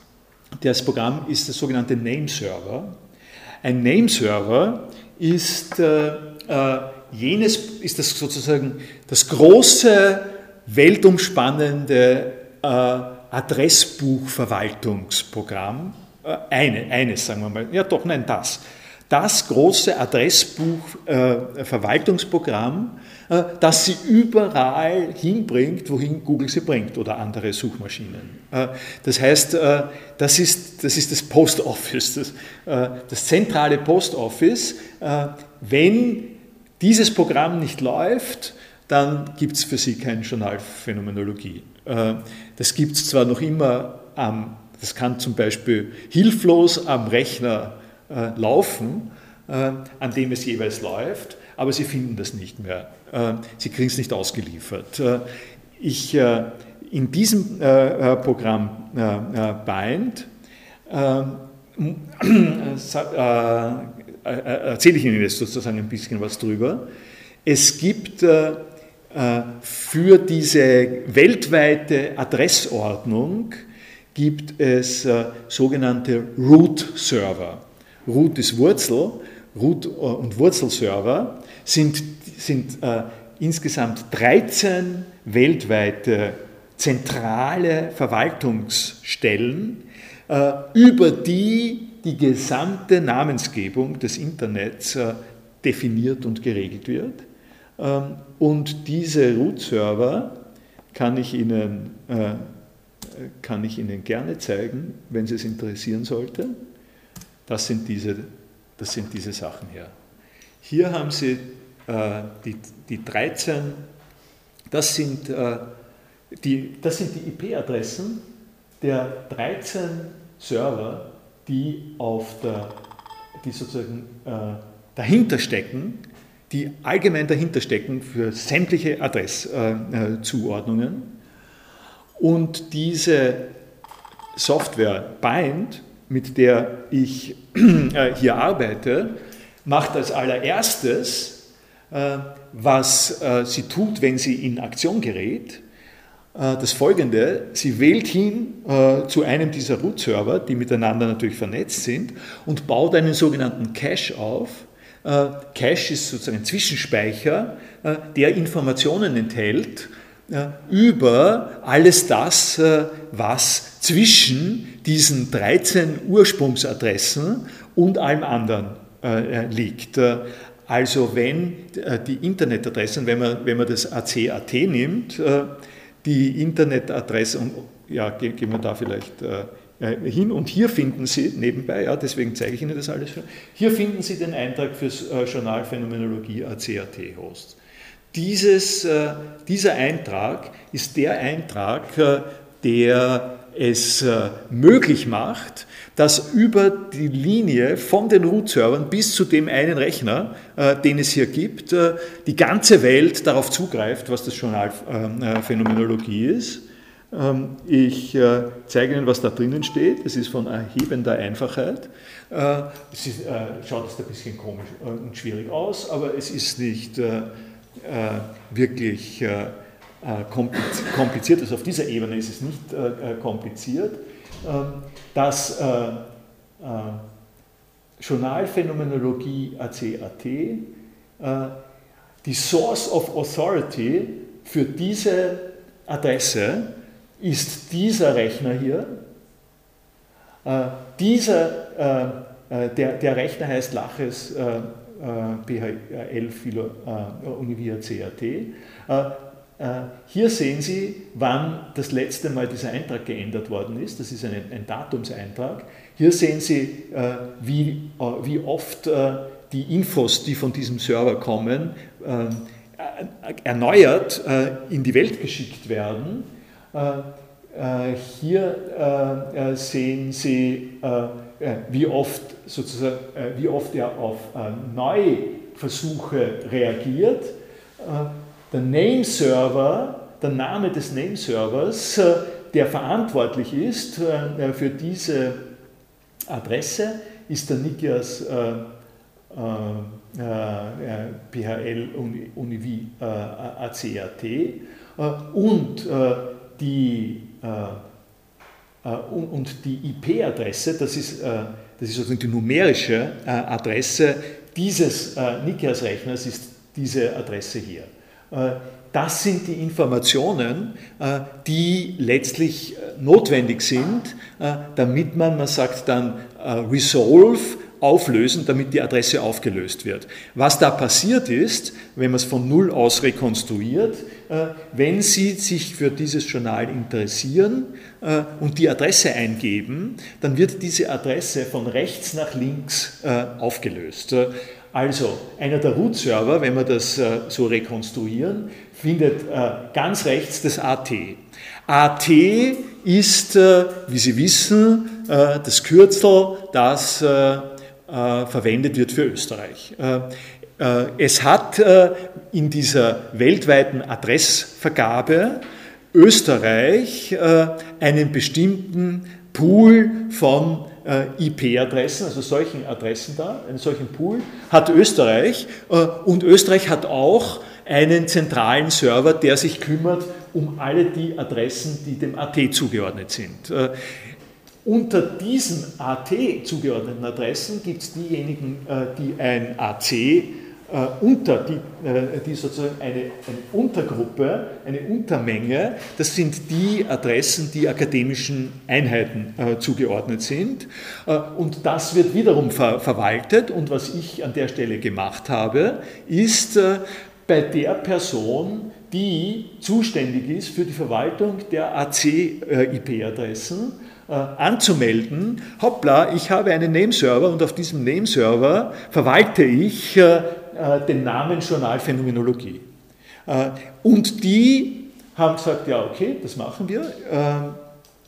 Das Programm ist der sogenannte Name Server. Ein Name Server ist jenes, ist das sozusagen das große, weltumspannende Adressbuchverwaltungsprogramm. Eine, eines, sagen wir mal. Ja, doch, nein, das das große Adressbuch-Verwaltungsprogramm, äh, äh, das Sie überall hinbringt, wohin Google sie bringt oder andere Suchmaschinen. Äh, das heißt, das ist das, ist das Post Office, das, das zentrale Post Office. Wenn dieses Programm nicht läuft, dann gibt es für Sie keine Journalphänomenologie. Das gibt es zwar noch immer am, das kann zum Beispiel hilflos am Rechner äh, laufen, äh, an dem es jeweils läuft, aber sie finden das nicht mehr. Äh, sie kriegen es nicht ausgeliefert. Äh, ich, äh, in diesem äh, Programm Bind erzähle ich Ihnen jetzt sozusagen ein bisschen was drüber. Es gibt für diese weltweite Adressordnung gibt es sogenannte Root-Server. Root ist Wurzel, Root- und Wurzelserver sind, sind äh, insgesamt 13 weltweite zentrale Verwaltungsstellen, äh, über die die gesamte Namensgebung des Internets äh, definiert und geregelt wird. Ähm, und diese Root-Server kann ich Ihnen äh, kann ich Ihnen gerne zeigen, wenn Sie es interessieren sollte. Das sind diese, das sind diese Sachen hier. Hier haben Sie äh, die, die 13, das sind, äh, die, das sind die IP-Adressen der 13 Server, die, auf der, die sozusagen äh, dahinter stecken, die allgemein dahinter stecken für sämtliche Adresszuordnungen. Äh, Und diese Software Bind mit der ich äh, hier arbeite, macht als allererstes, äh, was äh, sie tut, wenn sie in Aktion gerät, das folgende, sie wählt hin zu einem dieser Root-Server, die miteinander natürlich vernetzt sind, und baut einen sogenannten Cache auf. Cache ist sozusagen ein Zwischenspeicher, der Informationen enthält über alles das, was zwischen diesen 13 Ursprungsadressen und allem anderen liegt. Also wenn die Internetadressen, wenn man, wenn man das AC.at nimmt, die Internetadresse, und ja, gehen wir da vielleicht hin und hier finden Sie, nebenbei, ja, deswegen zeige ich Ihnen das alles schon, hier finden Sie den Eintrag fürs Journal Phänomenologie ACAT Host. Dieses, dieser Eintrag ist der Eintrag, der es möglich macht, dass über die Linie von den Root-Servern bis zu dem einen Rechner, äh, den es hier gibt, äh, die ganze Welt darauf zugreift, was das Journalphänomenologie ist. Ähm, ich äh, zeige Ihnen, was da drinnen steht. Das ist von erhebender Einfachheit. Es ist, schaut jetzt ein bisschen komisch und schwierig aus, aber es ist nicht wirklich kompliziert. Also auf dieser Ebene ist es nicht kompliziert. Ähm, das äh, äh, Journalphänomenologie ACAT äh, die Source of Authority für diese Adresse ist dieser Rechner hier. dieser, der, der Rechner heißt Laches PHL Philo Univia CAT. Äh, hier sehen Sie, wann das letzte Mal dieser Eintrag geändert worden ist. Das ist ein, ein Datumseintrag. Hier sehen Sie, äh, wie, äh, wie oft die Infos, die von diesem Server kommen, erneuert in die Welt geschickt werden. Hier sehen Sie, wie oft, sozusagen, wie oft er auf Neuversuche reagiert der Name-Server, der Name des Name-Servers, äh, der verantwortlich ist äh, für diese Adresse, ist der Nikias äh, PHL Univi ACAT und die, und die IP-Adresse, das ist, das ist sozusagen die numerische Adresse dieses Nikias-Rechners, ist diese Adresse hier. Äh, das sind die Informationen, äh, die letztlich äh, notwendig sind, damit man, man sagt dann, resolve, auflösen, damit die Adresse aufgelöst wird. Was da passiert ist, wenn man es von Null aus rekonstruiert, wenn Sie sich für dieses Journal interessieren und die Adresse eingeben, dann wird diese Adresse von rechts nach links aufgelöst. Also einer der Root-Server, wenn wir das äh, so rekonstruieren, findet äh, ganz rechts das AT. AT ist, äh, wie Sie wissen, das Kürzel, das verwendet wird für Österreich. Es hat in dieser weltweiten Adressvergabe Österreich einen bestimmten Pool von äh, IP-Adressen, also solchen Adressen da, einen solchen Pool, hat Österreich äh, und Österreich hat auch einen zentralen Server, der sich kümmert um alle die Adressen, die dem AT zugeordnet sind. Äh, unter diesen AT zugeordneten Adressen gibt es diejenigen, die ein AC äh, unter, die, äh, die sozusagen eine, eine, Untergruppe, eine Untermenge, das sind die Adressen, die akademischen Einheiten äh, zugeordnet sind. Äh, und das wird wiederum ver verwaltet. Und was ich an der Stelle gemacht habe, ist äh, bei der Person, die zuständig ist für die Verwaltung der AC-IP-Adressen, äh, anzumelden, hoppla, ich habe einen Nameserver und auf diesem Nameserver verwalte ich den Namen Journalphänomenologie. Äh, und die haben gesagt, ja, okay, das machen wir. Ähm,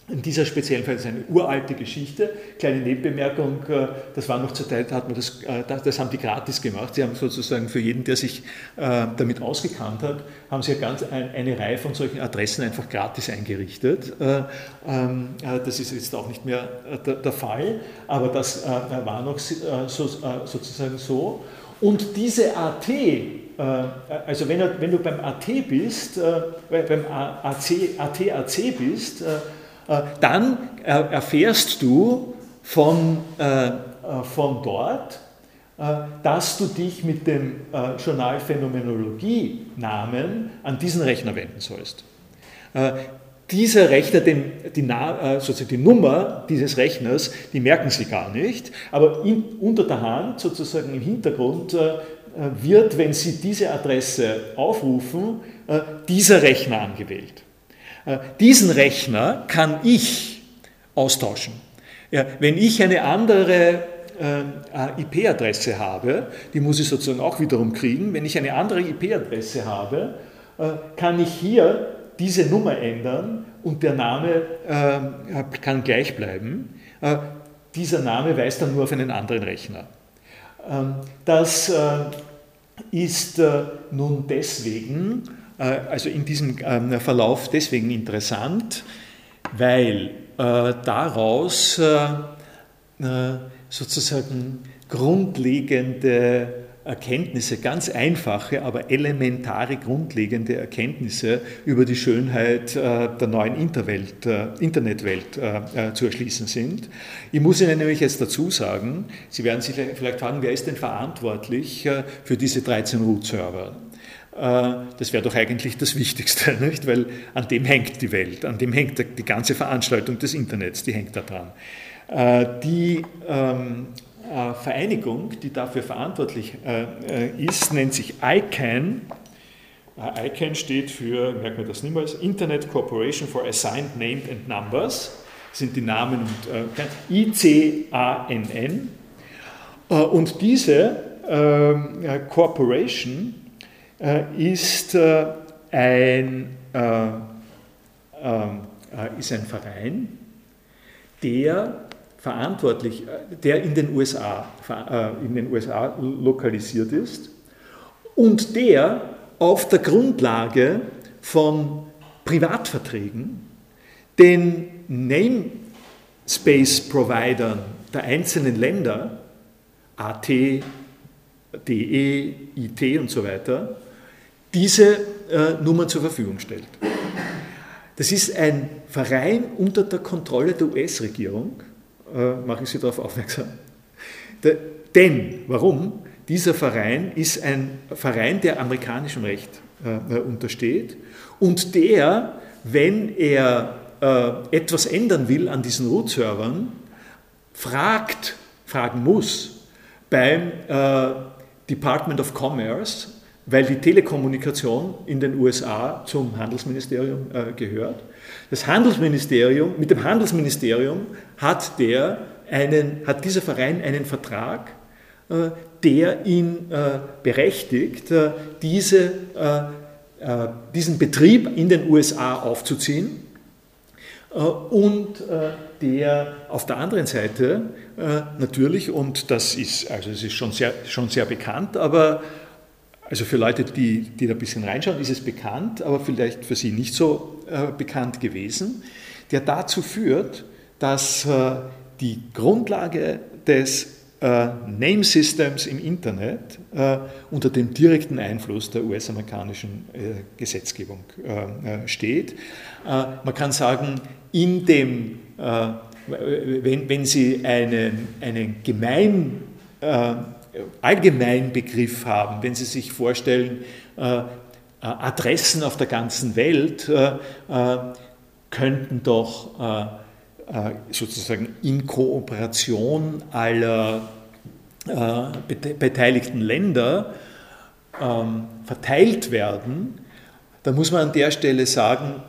in dieser speziellen Fall ist eine uralte Geschichte. Kleine Nebenbemerkung, äh, das war noch zur Zeit, hat man das, das haben die gratis gemacht. Sie haben sozusagen für jeden, der sich damit ausgekannt hat, haben sie ganz eine Reihe von solchen Adressen einfach gratis eingerichtet. Ähm, das ist jetzt auch nicht mehr der Fall, aber das war noch sozusagen so. Und diese AT, äh, also wenn, wenn, du beim AT bist, äh, beim AC, AT, AC bist, äh, dann erfährst du von, von dort, dass du dich mit dem Journal Phänomenologie-Namen an diesen Rechner wenden sollst. Dieser Rechner, den, die, äh, sozusagen die Nummer dieses Rechners, die merken Sie gar nicht, aber in, unter der Hand, sozusagen im Hintergrund, äh, wird, wenn Sie diese Adresse aufrufen, äh, dieser Rechner angewählt. Diesen Rechner kann ich austauschen. Ja, wenn ich eine andere IP-Adresse habe, die muss ich sozusagen auch wiederum kriegen, wenn ich eine andere IP-Adresse habe, kann ich hier diese Nummer ändern und der Name äh, kann gleich bleiben. Äh, dieser Name weist dann nur auf einen anderen Rechner. Ähm, das äh, ist äh, nun deswegen, äh, also in diesem ähm, Verlauf deswegen interessant, weil äh, daraus sozusagen grundlegende Erkenntnisse, ganz einfache, aber elementare, grundlegende Erkenntnisse über die Schönheit äh, der neuen Interwelt, äh, Internetwelt äh, zu erschließen sind. Ich muss Ihnen nämlich jetzt dazu sagen, Sie werden sich vielleicht fragen, wer ist denn verantwortlich für diese 13 Root-Server? Das wäre doch eigentlich das Wichtigste, nicht? weil an dem hängt die Welt, an dem hängt die ganze Veranstaltung des Internets, die hängt da dran. Die ähm, äh, Vereinigung, die dafür verantwortlich äh, äh, ist, nennt sich ICANN. ICANN steht für, merkt man das niemals, Internet Corporation for Assigned Named and Numbers, sind die Namen und ICANN. Und diese Corporation ist ein, ist ein Verein, der verantwortlich, äh, der in den USA, äh, in den USA lokalisiert ist und der auf der Grundlage von Privatverträgen den Namespace-Providern der einzelnen Länder, AT, DE, IT und so weiter, diese äh, Nummern zur Verfügung stellt. Das ist ein Verein unter der Kontrolle der US-Regierung äh, mache ich Sie darauf aufmerksam. Der, denn, warum? Dieser Verein ist ein Verein, der amerikanischem Recht äh, äh untersteht und der, wenn er äh, etwas ändern will an diesen Root-Servern, fragt, fragen muss beim äh, Department of Commerce, weil die Telekommunikation in den USA zum Handelsministerium äh, gehört. Das Handelsministerium, mit dem Handelsministerium hat, der einen, hat dieser Verein einen Vertrag, äh, der ihn äh, berechtigt, äh, diese, diesen Betrieb in den USA aufzuziehen. Und der auf der anderen Seite natürlich, und das ist, also es ist schon sehr, schon sehr bekannt, aber also für Leute, die, die da ein bisschen reinschauen, ist es bekannt, aber vielleicht für Sie nicht so äh, bekannt gewesen, der dazu führt, dass äh, die Grundlage des äh, Name Systems im Internet äh, unter dem direkten Einfluss der US-amerikanischen äh, Gesetzgebung äh, steht. man kann sagen, in dem, wenn, wenn Sie einen, einen gemein Allgemeinbegriff haben, wenn Sie sich vorstellen, äh, äh, Adressen auf der ganzen Welt äh, könnten doch sozusagen in Kooperation aller beteiligten Länder ähm, verteilt werden, dann muss man an der Stelle sagen,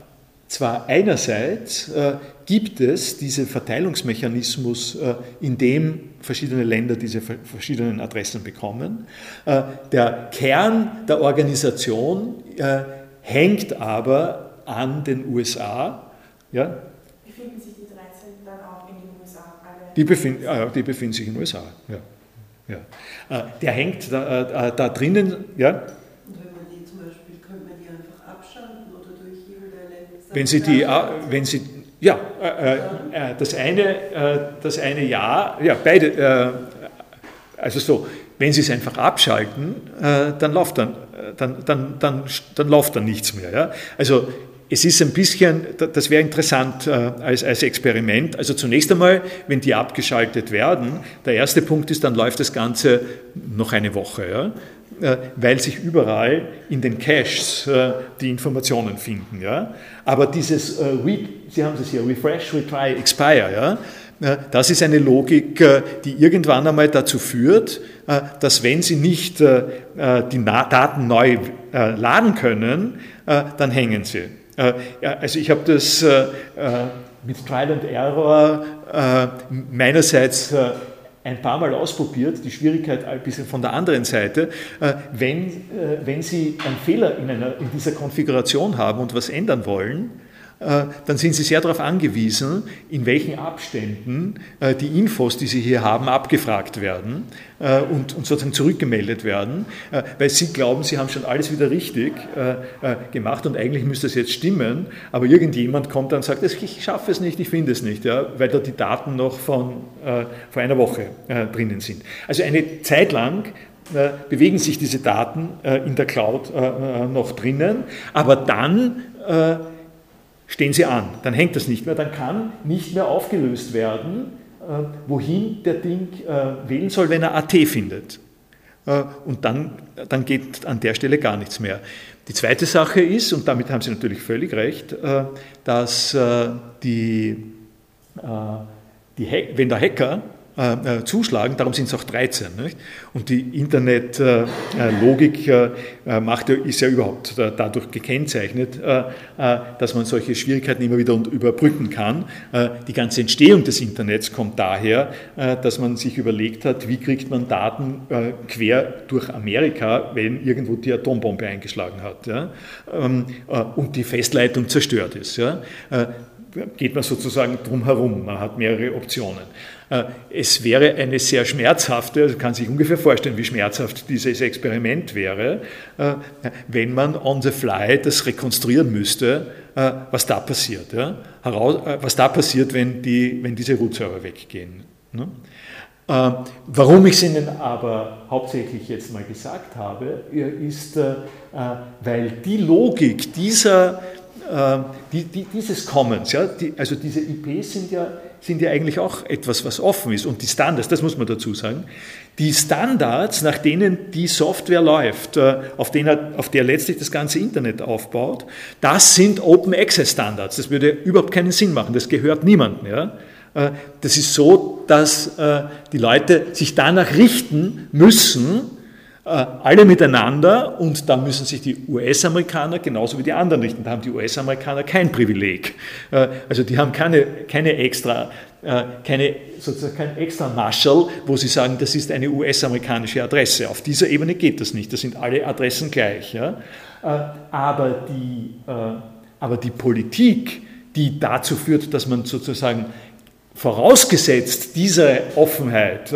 zwar einerseits äh, gibt es diesen Verteilungsmechanismus, äh, in dem verschiedene Länder diese verschiedenen Adressen bekommen. Äh, der Kern der Organisation äh, hängt aber an den USA. Ja? Befinden sich die 13 dann auch in den USA? Die, befind, äh, die befinden sich in den USA, ja. ja. Äh, der hängt da, da drinnen, ja. Wenn Sie die, wenn Sie, ja, äh, äh, das eine, äh, das eine ja, ja, beide, äh, also so, wenn Sie es einfach abschalten, äh, dann läuft dann, dann, dann, dann, dann läuft dann nichts mehr. Ja? Also es ist ein bisschen, das wäre interessant äh, als, als Experiment. Also zunächst einmal, wenn die abgeschaltet werden, der erste Punkt ist, dann läuft das Ganze noch eine Woche. Ja? Weil sich überall in den Caches die Informationen finden. Aber dieses, Sie haben es hier, Refresh, Retry, Expire? Das ist eine Logik, die irgendwann einmal dazu führt, dass wenn Sie nicht die Daten neu laden können, dann hängen sie. Also ich habe das mit Trial and Error meinerseits ein paar Mal ausprobiert, die Schwierigkeit ein bisschen von der anderen Seite. Äh, wenn, äh, wenn Sie einen Fehler in, einer, in dieser Konfiguration haben und was ändern wollen, dann sind Sie sehr darauf angewiesen, in welchen Abständen äh, die Infos, die Sie hier haben, abgefragt werden äh, und, sozusagen zurückgemeldet werden, weil Sie glauben, Sie haben schon alles wieder richtig gemacht und eigentlich müsste es jetzt stimmen, aber irgendjemand kommt dann und sagt, ich schaffe es nicht, ich finde es nicht, weil da die Daten noch von vor einer Woche drinnen sind. Also eine Zeit lang bewegen sich diese Daten in der Cloud noch drinnen, aber dann stehen sie an. Dann hängt das nicht mehr, dann kann nicht mehr aufgelöst werden, äh, wohin der Ding äh, wählen soll, wenn er AT findet. Äh, und dann, dann geht an der Stelle gar nichts mehr. Die zweite Sache ist, und damit haben Sie natürlich völlig recht, dass die, die, wenn der Hacker äh, äh, zuschlagen, darum sind es auch 13. Nicht? Und die Internetlogik äh, macht, ist ja überhaupt dadurch gekennzeichnet, dass man solche Schwierigkeiten immer wieder überbrücken kann. Die ganze Entstehung des Internets kommt daher, dass man sich überlegt hat, wie kriegt man Daten quer durch Amerika, wenn irgendwo die Atombombe eingeschlagen hat ähm, und die Festleitung zerstört ist. Geht man sozusagen drum herum, man hat mehrere Optionen. Äh, es wäre eine sehr schmerzhafte, also kann sich ungefähr vorstellen, wie schmerzhaft dieses Experiment wäre, äh, wenn man on the fly das rekonstruieren müsste, äh, was da passiert. Was da passiert, wenn, die, wenn diese Root-Server weggehen. Ne? Warum ich es Ihnen aber hauptsächlich jetzt mal gesagt habe, ist, weil die Logik dieser, dieses Commons, also diese IPs sind ja sind ja eigentlich auch etwas, was offen ist. Und die Standards, das muss man dazu sagen, die Standards, nach denen die Software läuft, äh, auf, denen, auf der letztlich das ganze Internet aufbaut, das sind Open Access Standards. Das würde überhaupt keinen Sinn machen. Das gehört niemandem. Ja? Äh, das ist so, dass äh, die Leute sich danach richten müssen, alle miteinander und da müssen sich die US-Amerikaner genauso wie die anderen richten. Da haben die US-Amerikaner kein Privileg. Äh, also die haben keine, keine extra, äh, keine, sozusagen kein extra Marshall, wo sie sagen, das ist eine US-amerikanische Adresse. Auf dieser Ebene geht das nicht. Da sind alle Adressen gleich. Aber die, aber die Politik, die dazu führt, dass man sozusagen vorausgesetzt diese Offenheit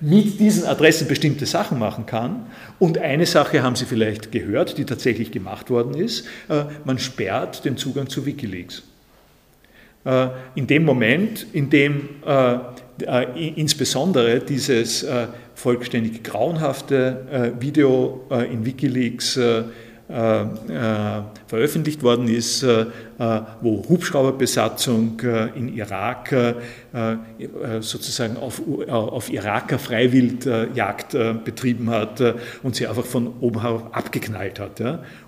mit diesen Adressen bestimmte Sachen machen kann. Und eine Sache haben Sie vielleicht gehört, die tatsächlich gemacht worden ist. Äh, man sperrt den Zugang zu Wikileaks. Äh, in dem Moment, in dem äh, insbesondere dieses vollständig grauenhafte Video in Wikileaks veröffentlicht worden ist, wo Hubschrauberbesatzung in Irak sozusagen auf, auf Iraker Freiwildjagd betrieben hat und sie einfach von oben herab abgeknallt hat.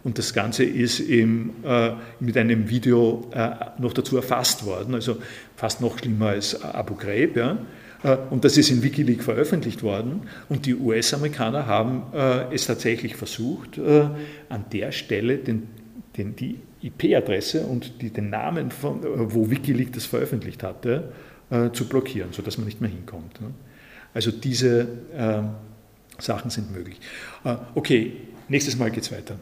Und das Ganze ist im, mit einem Video noch dazu erfasst worden, also fast noch schlimmer als Abu Ghraib. Äh, und das ist in Wikileaks veröffentlicht worden. Und die US-Amerikaner haben äh, es tatsächlich versucht, äh, an der Stelle den, den, die IP-Adresse und die, den Namen, von, wo Wikileaks das veröffentlicht hatte, zu blockieren, sodass man nicht mehr hinkommt. Ne? Also diese Sachen sind möglich. Okay, nächstes Mal geht es weiter.